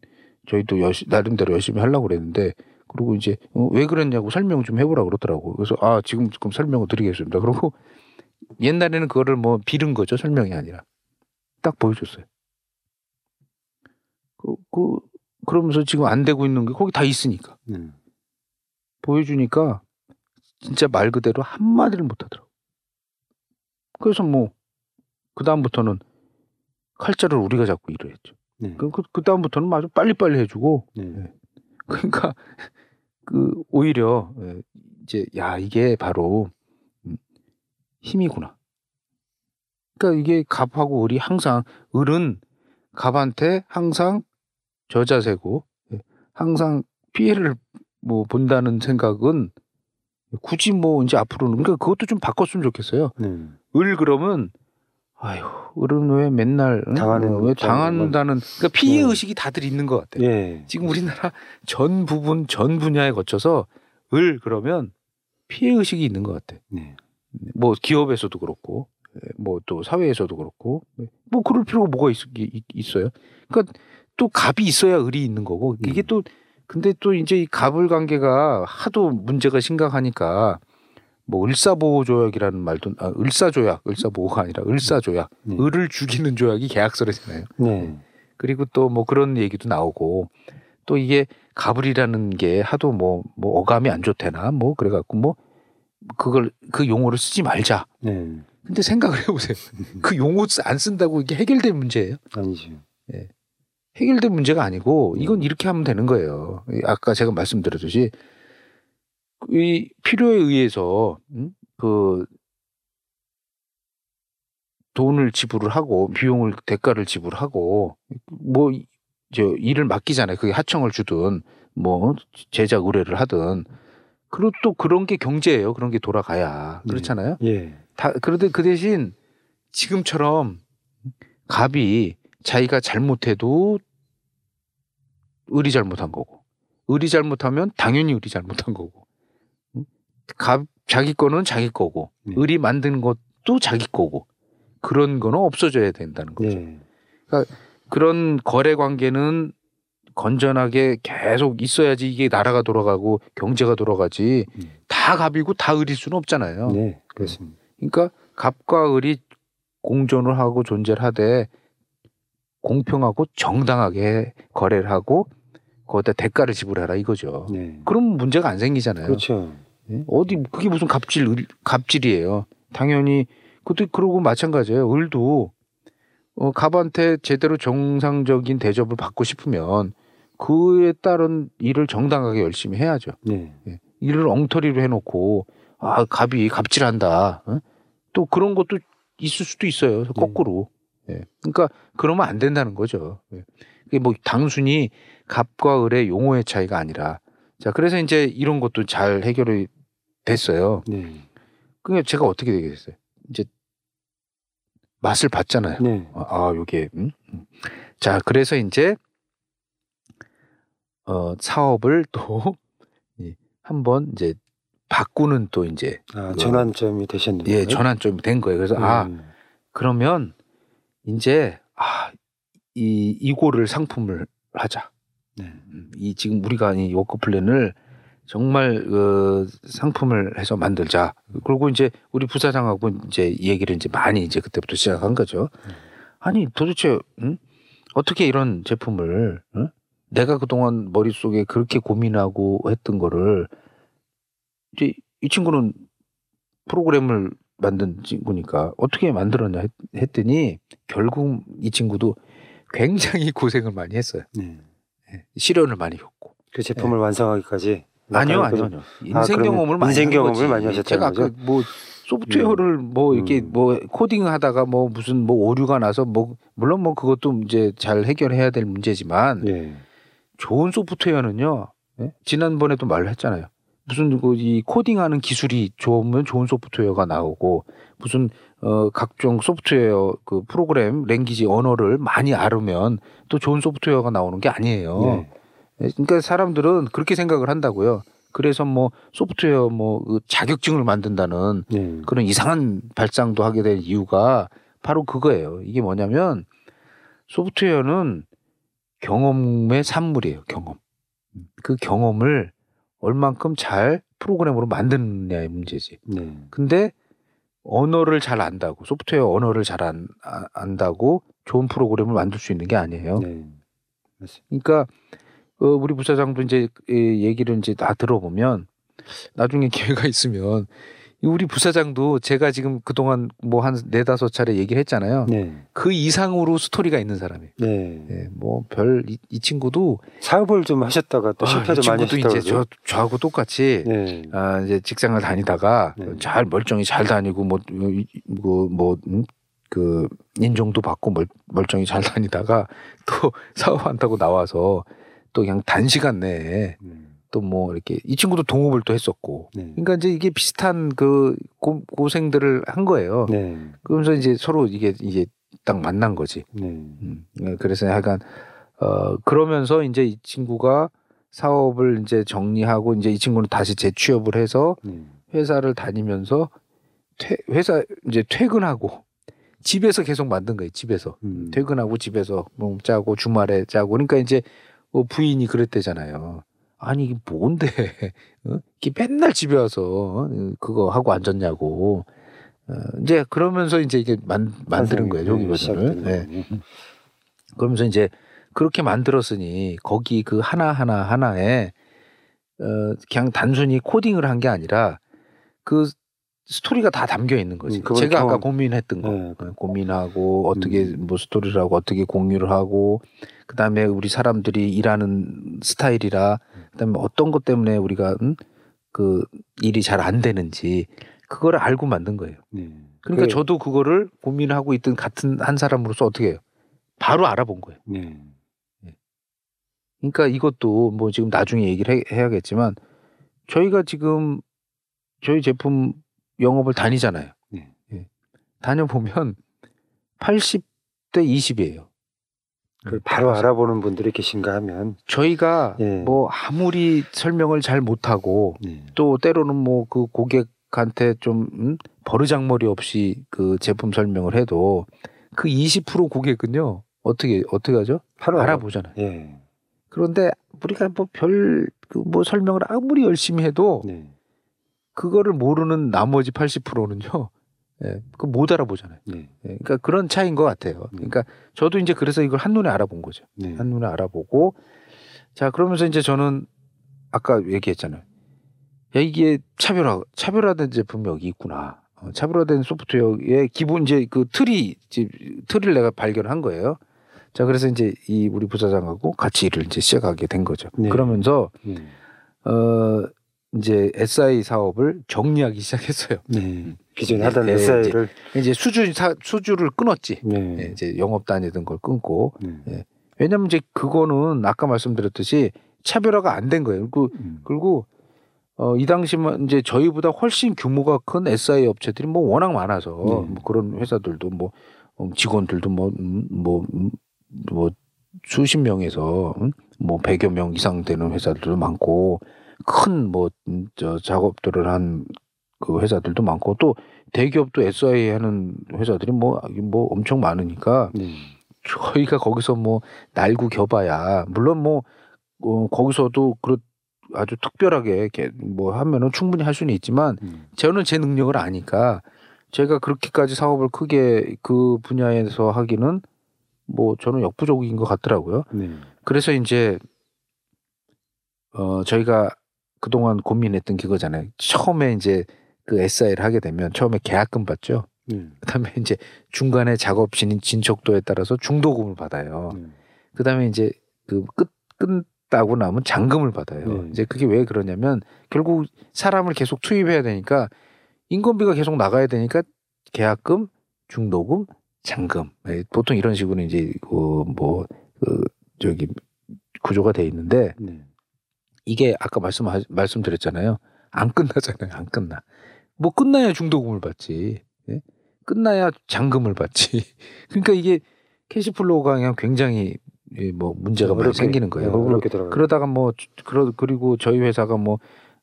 저희도 여시, 나름대로 열심히 하려고 그랬는데 그리고 이제 어, 왜 그랬냐고 설명 좀 해보라 그러더라고. 그래서 아, 지금 조금 설명을 드리겠습니다. 그러고 옛날에는 그거를 뭐 빌은 거죠. 설명이 아니라. 딱 보여줬어요. 그, 그, 그러면서 지금 안 되고 있는 게 거기 다 있으니까. 네. 보여주니까 진짜 말 그대로 한마디를 못 하더라고. 그래서 뭐, 그다음부터는 칼자를 우리가 잡고 일을 했죠. 네. 그, 그, 그다음부터는 아주 빨리빨리 해주고, 네. 그러니까, (laughs) 그, 오히려, 예, 이제, 야, 이게 바로, 음, 힘이구나. 그러니까 이게 갑하고 을이 항상, 을은 갑한테 항상 저자세고, 예, 항상 피해를 뭐 본다는 생각은 굳이 뭐 이제 앞으로는, 그러니까 그것도 좀 바꿨으면 좋겠어요. 네. 을 그러면, 아유, 을은 왜 맨날, 응? 당하는 어, 왜 당한다는, 그러니까 피해 네. 의식이 다들 있는 것 같아요. 예. 지금 우리나라 전 부분 전 분야에 거쳐서 을 그러면 피해 의식이 있는 것 같아. 네. 뭐 기업에서도 그렇고, 뭐 또 사회에서도 그렇고, 뭐 그럴 필요가 뭐가 있, 어요 그러니까 또 갑이 있어야 을이 있는 거고 이게 음. 또 근데 또 이제 이 갑을 관계가 하도 문제가 심각하니까 뭐 을사보호 조약이라는 말도 아, 을사조약, 을사보호가 아니라 을사조약, 네. 을을 죽이는 조약이 계약서래잖아요. 네. 그리고 또 뭐 그런 얘기도 나오고 또 이게 가불이라는 게 하도 뭐, 뭐 어감이 안 좋대나 뭐 그래갖고 뭐 그걸 그 용어를 쓰지 말자. 네. 근데 생각을 해보세요. (laughs) 그 용어 쓰- 안 쓴다고 이게 해결될 문제예요? 아니죠. 해결될 문제가 아니고 이건 이렇게 하면 되는 거예요. 이 아까 제가 말씀드렸듯이 이 필요에 의해서 음? 그 돈을 지불을 하고 비용을 대가를 지불하고 뭐 저 일을 맡기잖아요. 그게 하청을 주든 뭐 제작 의뢰를 하든 그리고 또 그런 게 경제예요. 그런 게 돌아가야 네. 그렇잖아요. 예. 다 그런데 그 대신 지금처럼 갑이 자기가 잘못해도 을이 잘못한 거고 을이 잘못하면 당연히 을이 잘못한 거고 응? 갑 자기 거는 자기 거고 네. 을이 만든 것도 자기 거고 그런 거는 없어져야 된다는 거죠. 네. 그런 거래 관계는 건전하게 계속 있어야지 이게 나라가 돌아가고 경제가 돌아가지 음. 다 갑이고 다 을일 수는 없잖아요. 네. 그렇습니다. 그러니까 갑과 을이 공존을 하고 존재를 하되 공평하고 정당하게 거래를 하고 거기다 대가를 지불하라 이거죠. 네. 그럼 문제가 안 생기잖아요. 그렇죠. 예? 어디 그게 무슨 갑질 을- 갑질이에요. 당연히 그것도 그러고 마찬가지예요. 을도 어, 갑한테 제대로 정상적인 대접을 받고 싶으면 그에 따른 일을 정당하게 열심히 해야죠. 네. 일을 엉터리로 해놓고 아 갑이 갑질한다. 어? 또 그런 것도 있을 수도 있어요. 거꾸로. 예. 그러니까 그러면 안 된다는 거죠. 예. 이게 뭐 단순히 갑과 을의 용어의 차이가 아니라 자 그래서 이제 이런 것도 잘 해결이 됐어요. 네. 그게 제가 어떻게 되게 됐어요. 이제 맛을 봤잖아요. 네. 아, 아, 요게. 음? 음. 자, 그래서 이제 어, 사업을 또 (laughs) 이, 한번 이제 바꾸는 또 이제 아, 전환점이 되셨네요. 예 전환점이 된 거예요. 그래서 아 음. 그러면 이제 아 이 이거를 상품을 하자. 네. 음, 이 지금 우리가 이 Work Plan을 정말 그 상품을 해서 만들자. 그리고 이제 우리 부사장하고 이제 얘기를 이제 많이 이제 그때부터 시작한 거죠. 아니 도대체 응? 어떻게 이런 제품을 응? 내가 그동안 머릿속에 그렇게 고민하고 했던 거를 이제 이 친구는 프로그램을 만든 친구니까 어떻게 만들었냐 했, 했더니 결국 이 친구도 굉장히 고생을 많이 했어요. 네. 예, 시련을 많이 겪고. 그 제품을 완성하기까지 아니요, 약간 아니요, 그- 아니요. 인생 그러면 경험을 많이 인생 한 경험을. 많이 하셨다는 제가 아까? 뭐 소프트웨어를 뭐 이렇게 음. 뭐 코딩하다가 뭐 무슨 뭐 오류가 나서 뭐 물론 뭐 그것도 이제 잘 해결해야 될 문제지만 예. 좋은 소프트웨어는요. 예? 지난번에도 말했잖아요. 무슨 그 이 코딩하는 기술이 좋으면 좋은 소프트웨어가 나오고 무슨 어 각종 소프트웨어 그 프로그램 랭귀지 언어를 많이 알으면 또 좋은 소프트웨어가 나오는 게 아니에요. 네. 예, 그러니까 사람들은 그렇게 생각을 한다고요. 그래서 뭐 소프트웨어 뭐그 자격증을 만든다는 네. 그런 이상한 발상도 하게 된 이유가 바로 그거예요. 이게 뭐냐면 소프트웨어는 경험의 산물이에요. 경험. 그 경험을 얼만큼 잘 프로그램으로 만드느냐의 문제지. 네. 근데 언어를 잘 안다고 소프트웨어 언어를 잘 안, 아- 안다고 좋은 프로그램을 만들 수 있는 게 아니에요. 네. 그러니까 어, 우리 부사장도 이제 이 얘기를 이제 다 들어보면 나중에 (laughs) 기회가 있으면 이 우리 부사장도 제가 지금 그동안 뭐 한 네다섯 차례 얘기를 했잖아요. 네. 그 이상으로 스토리가 있는 사람이에요. 네. 예, 뭐별 이, 이 친구도 사업을 좀 하셨다가 또 아, 실패도 이 많이 하셨다고 이제 저 저하고 똑같이 네. 아, 이제 직장을 다니다가 네. 잘 멀쩡히 잘 다니고 뭐뭐뭐 음, 그 인정도 받고 멀, 멀쩡히 잘 다니다가 또 (laughs) 사업한다고 나와서 또 그냥 단시간 내에 음. 또 뭐 이렇게 이 친구도 동업을 또 했었고 네. 그러니까 이제 이게 비슷한 그 고, 고생들을 한 거예요. 네. 그러면서 이제 서로 이게 이게 딱 만난 거지. 네. 음, 예, 그래서 약간 어 그러면서 이제 이 친구가 사업을 이제 정리하고 이제 이 친구는 다시 재취업을 해서 네. 회사를 다니면서 퇴, 회사 이제 퇴근하고 집에서 계속 만든 거예요. 집에서 음. 퇴근하고 집에서 뭐 짜고 주말에 짜고 그러니까 이제 뭐 부인이 그랬대잖아요. 아니 이게 뭔데? (laughs) 어? 이게 맨날 집에 와서 어? 그거 하고 앉았냐고. 어, 이제 그러면서 이제 이게 만, 만드는 거예요. 네, 버전을. 네. 거군요. 그러면서 이제 그렇게 만들었으니 거기 그 하나 하나 하나에 어 그냥 단순히 코딩을 한 게 아니라 그 스토리가 다 담겨 있는 거지. 음, 그걸 제가 아까 고민했던 거 네. 어, 고민하고 어떻게 음. 뭐 스토리를 하고 어떻게 공유를 하고 그다음에 우리 사람들이 일하는 스타일이라 그다음에 어떤 것 때문에 우리가 음? 그 일이 잘 안 되는지 그거를 알고 만든 거예요. 네. 그러니까 그- 저도 그거를 고민하고 있던 같은 한 사람으로서 어떻게 해요? 바로 알아본 거예요. 네. 그러니까 이것도 뭐 지금 나중에 얘기를 해, 해야겠지만 저희가 지금 저희 제품 영업을 다니잖아요. 네. 예. 다녀보면 80대 20이에요. 그 바로 알아보는 분들이 계신가 하면 저희가 예. 뭐 아무리 설명을 잘 못하고 네. 또 때로는 뭐 그 고객한테 좀 음? 버르장머리 없이 그 제품 설명을 해도 그 20% 고객은요 어떻게 어떻게 하죠? 바로 알아보잖아요. 예. 그런데 우리가 뭐별그뭐 설명을 아무리 열심히 해도 네. 그거를 모르는 나머지 80%는요. 예, 그못 알아보잖아요. 네. 예, 그러니까 그런 차이인 것 같아요. 그러니까 저도 이제 그래서 이걸 한눈에 알아본 거죠. 네. 한눈에 알아보고 자 그러면서 이제 저는 아까 얘기했잖아요. 야 이게 차별화 차별화된 제품이 여기 있구나. 어, 차별화된 소프트웨어의 기본 이제 그 틀이 이제 틀을 내가 발견한 거예요. 자 그래서 이제 이 우리 부사장하고 같이 일을 이제 시작하게 된 거죠. 네. 그러면서 네. 어 이제 SI 사업을 정리하기 (laughs) 시작했어요. 네. 기존에 네, 하던 네, SI를 이제 수주 사, 수주를 끊었지. 네. 예, 이제 영업 다니던 걸 끊고 네. 왜냐면 이제 그거는 아까 말씀드렸듯이 차별화가 안 된 거예요. 그리고 음. 그리고 어, 이 당시만 이제 저희보다 훨씬 규모가 큰 SI 업체들이 뭐 워낙 많아서 네. 뭐 그런 회사들도 뭐 음, 직원들도 뭐뭐 뭐 수십 명에서 음, 뭐 백여 명 이상 되는 회사들도 많고 큰 뭐 저 작업들을 한 그 회사들도 많고 또 대기업도 SI 하는 회사들이 뭐뭐 엄청 많으니까 네. 저희가 거기서 뭐 날고 겨봐야 물론 뭐 어, 거기서도 그렇 아주 특별하게 이렇게 뭐 하면은 충분히 할 수는 있지만 음. 저는 제 능력을 아니까 제가 그렇게까지 사업을 크게 그 분야에서 하기는 뭐 저는 역부족인 것 같더라고요. 네. 그래서 이제 어 저희가 그동안 고민했던 그거잖아요. 처음에 이제 그 SI를 하게 되면 처음에 계약금 받죠. 네. 그다음에 이제 중간에 작업 진 진척도에 따라서 중도금을 받아요. 네. 그다음에 이제 그 끝 끝나고 나면 잔금을 받아요. 네. 이제 그게 왜 그러냐면 결국 사람을 계속 투입해야 되니까 인건비가 계속 나가야 되니까 계약금, 중도금, 잔금 네, 보통 이런 식으로 이제 그뭐 그 저기 구조가 돼 있는데 네. 이게 아까 말씀 말씀드렸잖아요. 안 끝나잖아요. 안 끝나. 뭐 끝나야 중도금을 받지. 예? 끝나야 잔금을 받지. (laughs) 그러니까 이게 cash flow가 그냥 굉장히 예, 뭐 문제가 많이 생기는 거예요. 들어가요. 그러다가 뭐 그러 그리고 저희 회사가 뭐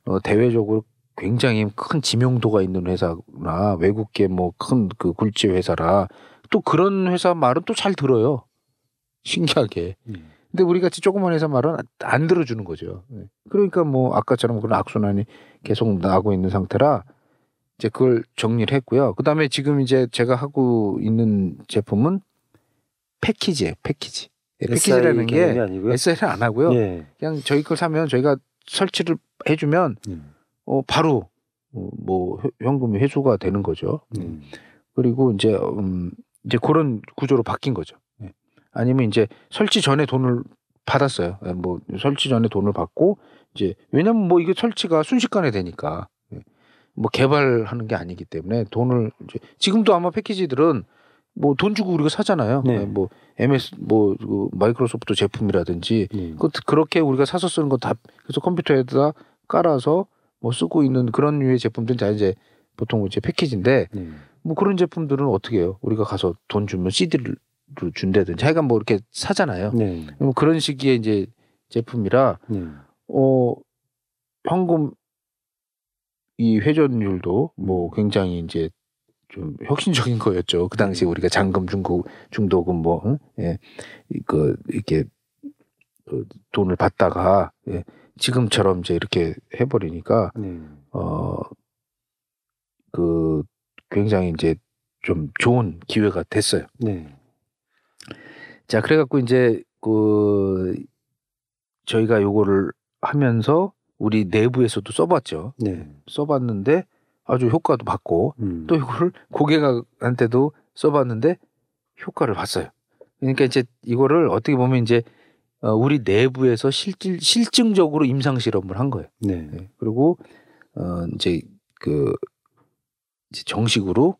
어, 대외적으로 굉장히 큰 지명도가 있는 회사나 외국계 뭐 큰 그 굴지 회사라 또 그런 회사 말은 또 잘 들어요. 신기하게. 네. 근데 우리 같이 조그만 회사 말은 안 들어주는 거죠. 네. 그러니까 뭐 아까처럼 그런 악순환이 계속 나고 있는 상태라 이제 그걸 정리를 했고요. 그 다음에 지금 이제 제가 하고 있는 제품은 패키지예요. 패키지. 예, 패키지라는 게. SL을 안 하고요. 예. 그냥 저희 걸 사면 저희가 설치를 해주면 음. 어 바로 어, 뭐 회- 현금이 회수가 되는 거죠. 음. 그리고 이제 음 이제 그런 구조로 바뀐 거죠. 예. 아니면 이제 설치 전에 돈을 받았어요. 예, 뭐 설치 전에 돈을 받고 이제 왜냐면 뭐 이게 설치가 순식간에 되니까 예. 뭐 개발하는 게 아니기 때문에 돈을 이제 지금도 아마 패키지들은 뭐 돈 주고 우리가 사잖아요. 네. 예, 뭐 MS 뭐그 마이크로소프트 제품이라든지 예. 그 그렇게 우리가 사서 쓰는 거다 그래서 컴퓨터에다 깔아서 뭐 쓰고 있는 그런 류의 제품들은 다 이제 보통 이제 패키지인데 네. 뭐 그런 제품들은 어떻게 해요? 우리가 가서 돈 주면 CD를 준다든지 하여간 뭐 이렇게 사잖아요. 네. 그럼 그런 시기에 이제 제품이라 네. 어 현금 이 회전율도 뭐 음. 굉장히 이제 좀 혁신적인 거였죠. 그 당시 우리가 잔금 중고 중도금 뭐 응? 예. 그 이렇게 어, 돈을 받다가 예. 지금처럼 이제 이렇게 해 버리니까 네. 어, 그 굉장히 이제 좀 좋은 기회가 됐어요. 네. 자, 그래갖고 이제 그 저희가 요거를 하면서 우리 내부에서도 써봤죠. 네. 써봤는데 아주 효과도 봤고 음. 또 이거를 고객한테도 써봤는데 효과를 봤어요. 그러니까 이제 이거를 어떻게 보면 이제 어, 우리 내부에서 실질 실증적으로 임상 실험을 한 거예요. 네. 네. 그리고 어 이제 그 이제 정식으로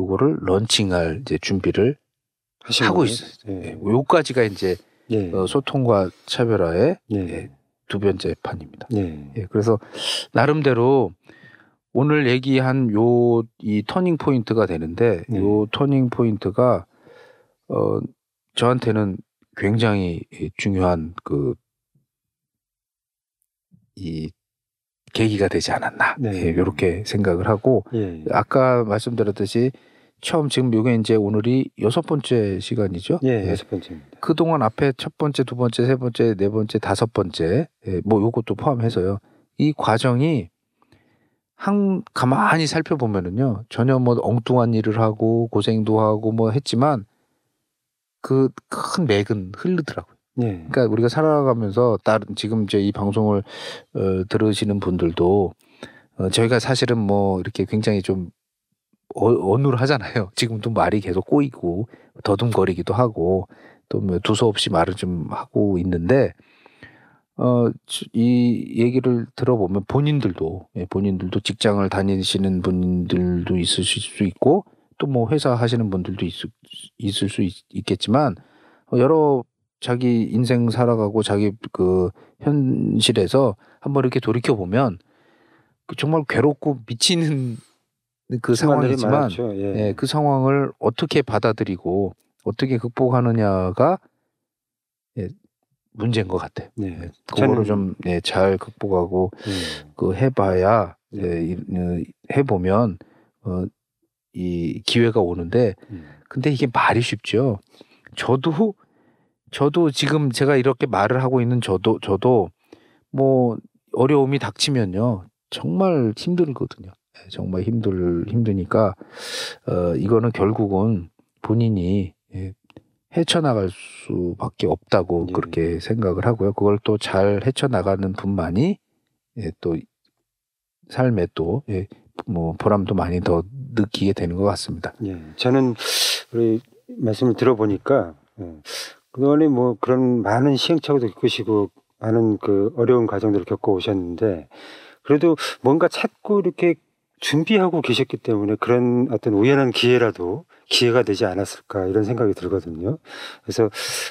요거를 런칭할 이제 준비를 하고 거예요? 있어요. 네. 네. 요까지가 이제 네. 어, 소통과 차별화의 네. 예, 두 번째 편입니다. 네. 예, 그래서 나름대로 오늘 얘기한 요 이 turning point가 되는데 네. 요 turning point가 어 저한테는 굉장히 이 중요한 그 이 계기가 되지 않았나 네. 예, 이렇게 생각을 하고 예. 아까 말씀드렸듯이 처음 지금 이게 이제 오늘이 여섯 번째 시간이죠. 예. 예. 여섯 번째입니다. 그 동안 앞에 첫 번째, 두 번째, 세 번째, 네 번째, 다섯 번째, 예, 뭐 요것도 포함해서요. 이 과정이 한 가만히 살펴보면은요. 전혀 뭐 엉뚱한 일을 하고 고생도 하고 뭐 했지만 그 큰 맥은 흐르더라고요. 네. 그러니까 우리가 살아가면서 다른 지금 이제 이 방송을 어, 들으시는 분들도 어, 저희가 사실은 뭐 이렇게 굉장히 좀 어, 어눌하잖아요. 지금도 말이 계속 꼬이고 더듬거리기도 하고 또 뭐 두서없이 말을 좀 하고 있는데 어, 이 얘기를 들어보면 본인들도 예, 본인들도 직장을 다니시는 분들도 있을 수 있고 또 뭐 회사 하시는 분들도 있을, 있을 수 있, 있겠지만 어, 여러 자기 인생 살아가고 자기 그 현실에서 한번 이렇게 돌이켜 보면 그 정말 괴롭고 미치는 그 상황이지만. 예. 예, 그 상황을 어떻게 받아들이고 어떻게 극복하느냐가 예, 문제인 것 같아요. 네. 예, 그거를 저는- 좀 예, 잘 극복하고 음. 그 해봐야 네. 예, 이- 어, 해보면 어, 이 기회가 오는데 음. 근데 이게 말이 쉽죠. 저도 저도 지금 제가 이렇게 말을 하고 있는 저도 저도 뭐 어려움이 닥치면요 정말 힘들거든요. 예, 정말 힘들 힘드니까 어 이거는 결국은 본인이 예, 헤쳐나갈 수밖에 없다고 예. 그렇게 생각을 하고요. 그걸 또 잘 헤쳐나가는 분만이 예, 또 삶에 또 예, 뭐 보람도 많이 더 느끼게 되는 것 같습니다. 예, 저는 우리 말씀을 들어보니까 예, 그동안에 뭐 그런 많은 시행착오도 겪으시고 많은 그 어려운 과정들을 겪어 오셨는데 그래도 뭔가 찾고 이렇게 준비하고 계셨기 때문에 그런 어떤 우연한 기회라도 기회가 되지 않았을까 이런 생각이 들거든요. 그래서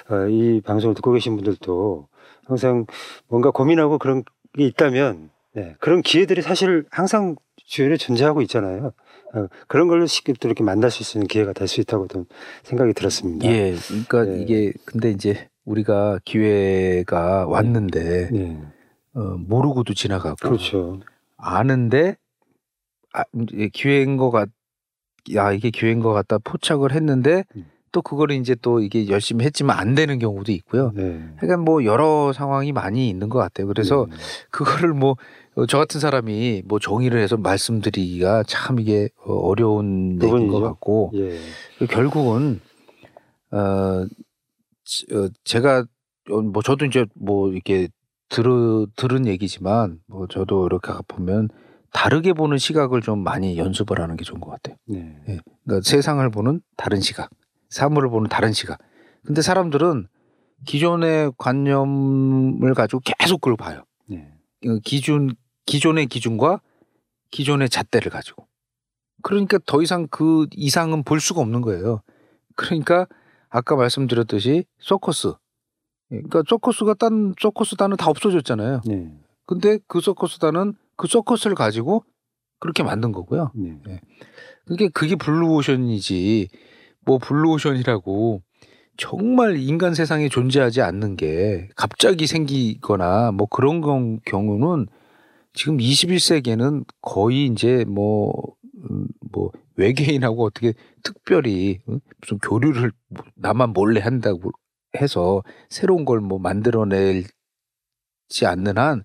어, 이 방송을 듣고 계신 분들도 항상 뭔가 고민하고 그런 게 있다면 네, 그런 기회들이 사실 항상 주변에 존재하고 있잖아요. 어, 그런 걸로 쉽게 또 이렇게 만나실 수 있는 기회가 될 수 있다고 좀 생각이 들었습니다. 예, 그러니까 네. 이게 근데 이제 우리가 기회가 왔는데 네. 어, 모르고도 지나가고 그렇죠. 아는데 아, 기회인 것 같, 야 이게 기회인 것 같다 포착을 했는데 음. 또 그거를 이제 또 이게 열심히 했지만 안 되는 경우도 있고요. 네. 그러니까 뭐 여러 상황이 많이 있는 것 같아요. 그래서 네. 그거를 뭐 저 같은 사람이 뭐 정의를 해서 말씀드리기가 참 이게 어, 어려운 얘기인. 것 같고 예. 결국은 어, 지- 어, 제가 어, 뭐 저도 이제 뭐 이렇게 들으, 들은 얘기지만 뭐 저도 이렇게 보면 다르게 보는 시각을 좀 많이 연습을 하는 게 좋은 것 같아요. 네. 그러니까 세상을 보는 다른 시각, 사물을 보는 다른 시각. 근데 사람들은 기존의 관념을 가지고 계속 그걸 봐요. 네. 어, 기준 기존의 기준과 기존의 잣대를 가지고 그러니까 더 이상 그 이상은 볼 수가 없는 거예요. 그러니까 아까 말씀드렸듯이 서커스 그러니까 서커스가 딴 서커스 단은 다 없어졌잖아요. 네. 근데 그 서커스단은 그 서커스를 가지고 그렇게 만든 거고요. 네. 그게 그게 블루오션이지 뭐 블루오션이라고 정말 인간 세상에 존재하지 않는 게 갑자기 생기거나 뭐 그런 경- 경우는 지금 21세기에는 거의 이제 뭐, 음, 뭐 외계인하고 어떻게 특별히 응? 무슨 교류를 뭐 나만 몰래 한다고 해서 새로운 걸 뭐 만들어내지 않는 한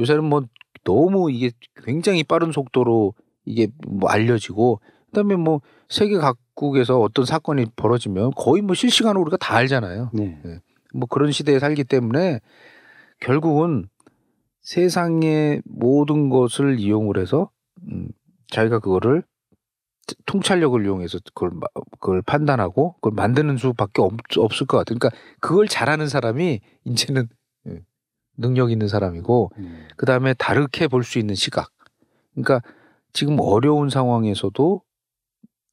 요새는 뭐 너무 이게 굉장히 빠른 속도로 이게 뭐 알려지고 그다음에 뭐 세계 각국에서 어떤 사건이 벌어지면 거의 뭐 실시간으로 우리가 다 알잖아요. 네. 뭐 그런 시대에 살기 때문에 결국은 세상의 모든 것을 이용을 해서 음, 자기가 그거를 통찰력을 이용해서 그걸 마- 그걸 판단하고 그걸 만드는 수밖에 없, 없을 것 같아요. 그러니까 그걸 잘하는 사람이 이제는 예, 능력 있는 사람이고 음. 그 다음에 다르게 볼 수 있는 시각. 그러니까 지금 어려운 상황에서도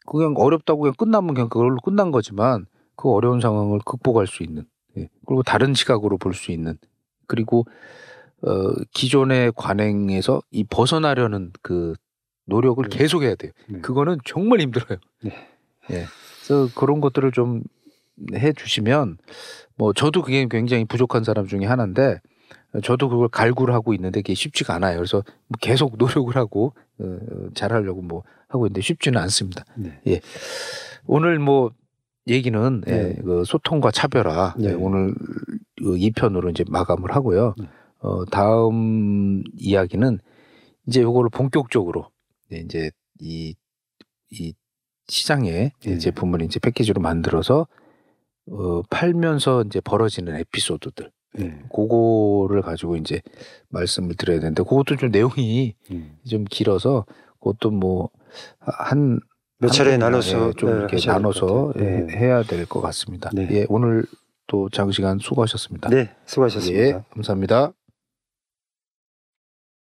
그냥 어렵다고 그냥 끝나면 그냥 그걸로 끝난 거지만 그 어려운 상황을 극복할 수 있는 예. 그리고 다른 시각으로 볼 수 있는 그리고 어 기존의 관행에서 이 벗어나려는 그 노력을 네. 계속 해야 돼요. 네. 그거는 정말 힘들어요. 네. 예. 그래서 그런 것들을 좀 해주시면 뭐 저도 그게 굉장히 부족한 사람 중에 하나인데 저도 그걸 갈구를 하고 있는데 그게 쉽지가 않아요. 그래서 뭐 계속 (laughs) 노력을 하고 어, 잘하려고 뭐 하고 있는데 쉽지는 않습니다. 네. 오늘 뭐 얘기는 네. 예, 그 소통과 차별화 네. 예, 오늘 그 2편으로 이제 마감을 하고요. 네. 어, 다음 이야기는 이제 요거를 본격적으로 네, 이제 이, 이 시장에 네. 제품을 이제 패키지로 만들어서 어, 팔면서 이제 벌어지는 에피소드들 네. 그거를 가지고 이제 말씀을 드려야 되는데 그것도 좀 내용이 음. 좀 길어서 그것도 뭐한 몇 차례 나눠서 좀 네, 이렇게 나눠서. 예, 네. 해야 될 것 같습니다. 네. 예, 오늘 또 장시간 수고하셨습니다. 네, 수고하셨습니다. 예, 감사합니다.